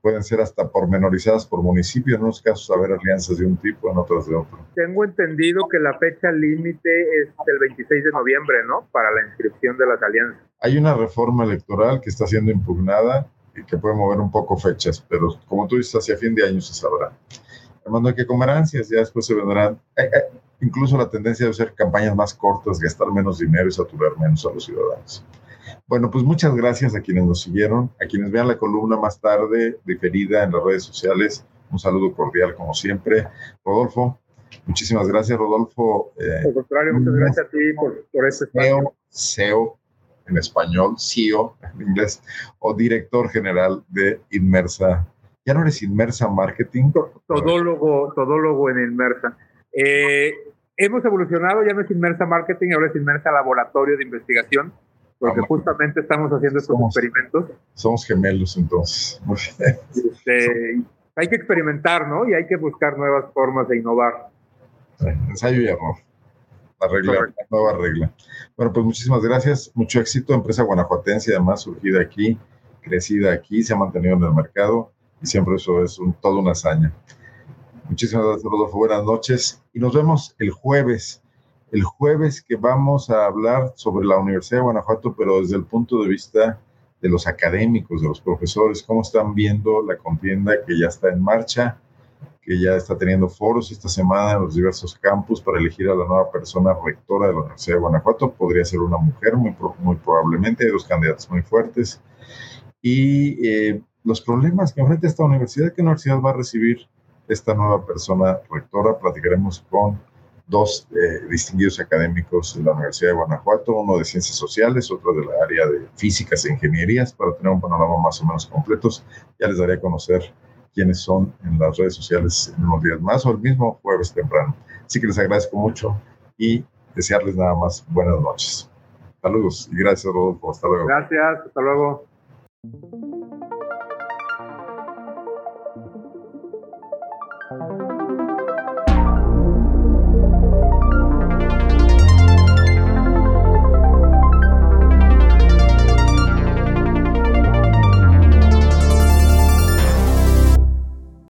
pueden ser hasta pormenorizadas por municipio, en unos casos haber alianzas de un tipo, en otros de otro. Tengo entendido que la fecha límite es el 26 de noviembre, ¿no? Para la inscripción de las alianzas. Hay una reforma electoral que está siendo impugnada y que puede mover un poco fechas, pero como tú dices, hacia fin de año se sabrá. Además, hay que comer ansias, ya después se vendrán. Eh, eh, incluso la tendencia de hacer campañas más cortas, gastar menos dinero y saturar menos a los ciudadanos. Bueno, pues muchas gracias a quienes nos siguieron, a quienes vean la columna más tarde, diferida en las redes sociales. Un saludo cordial, como siempre. Rodolfo, muchísimas gracias, Rodolfo. Eh, Al contrario, muchas gracias a ti por, por este espacio. CEO, en español, CEO en inglés, o director general de Inmersa. Ya no eres Inmersa Marketing. Todólogo, todólogo en Inmersa. Eh, hemos evolucionado, ya no es Inmersa Marketing, ahora es Inmersa Laboratorio de Investigación porque justamente estamos haciendo estos experimentos. Somos gemelos entonces. Este, hay que experimentar, ¿no? Y hay que buscar nuevas formas de innovar. ensayo y error. La regla, la nueva regla. Bueno, pues muchísimas gracias. Mucho éxito. Empresa guanajuatense, además surgida aquí, crecida aquí, se ha mantenido en el mercado y siempre eso es un, toda una hazaña. Muchísimas gracias, Rodolfo. Buenas noches y nos vemos el jueves el jueves que vamos a hablar sobre la Universidad de Guanajuato, pero desde el punto de vista de los académicos, de los profesores, cómo están viendo la contienda que ya está en marcha, que ya está teniendo foros esta semana en los diversos campus para elegir a la nueva persona rectora de la Universidad de Guanajuato. Podría ser una mujer, muy, muy probablemente, hay dos candidatos muy fuertes. Y eh, los problemas que enfrenta esta universidad, ¿qué universidad va a recibir esta nueva persona rectora? Platicaremos con dos eh, distinguidos académicos de la Universidad de Guanajuato, uno de Ciencias Sociales, otro de la área de Físicas e Ingenierías, para tener un panorama más o menos completos. Ya les daré a conocer quiénes son en las redes sociales en unos días más o el mismo jueves temprano. Así que les agradezco mucho y desearles nada más buenas noches. Saludos y gracias, Rodolfo. Hasta luego. Gracias, hasta luego.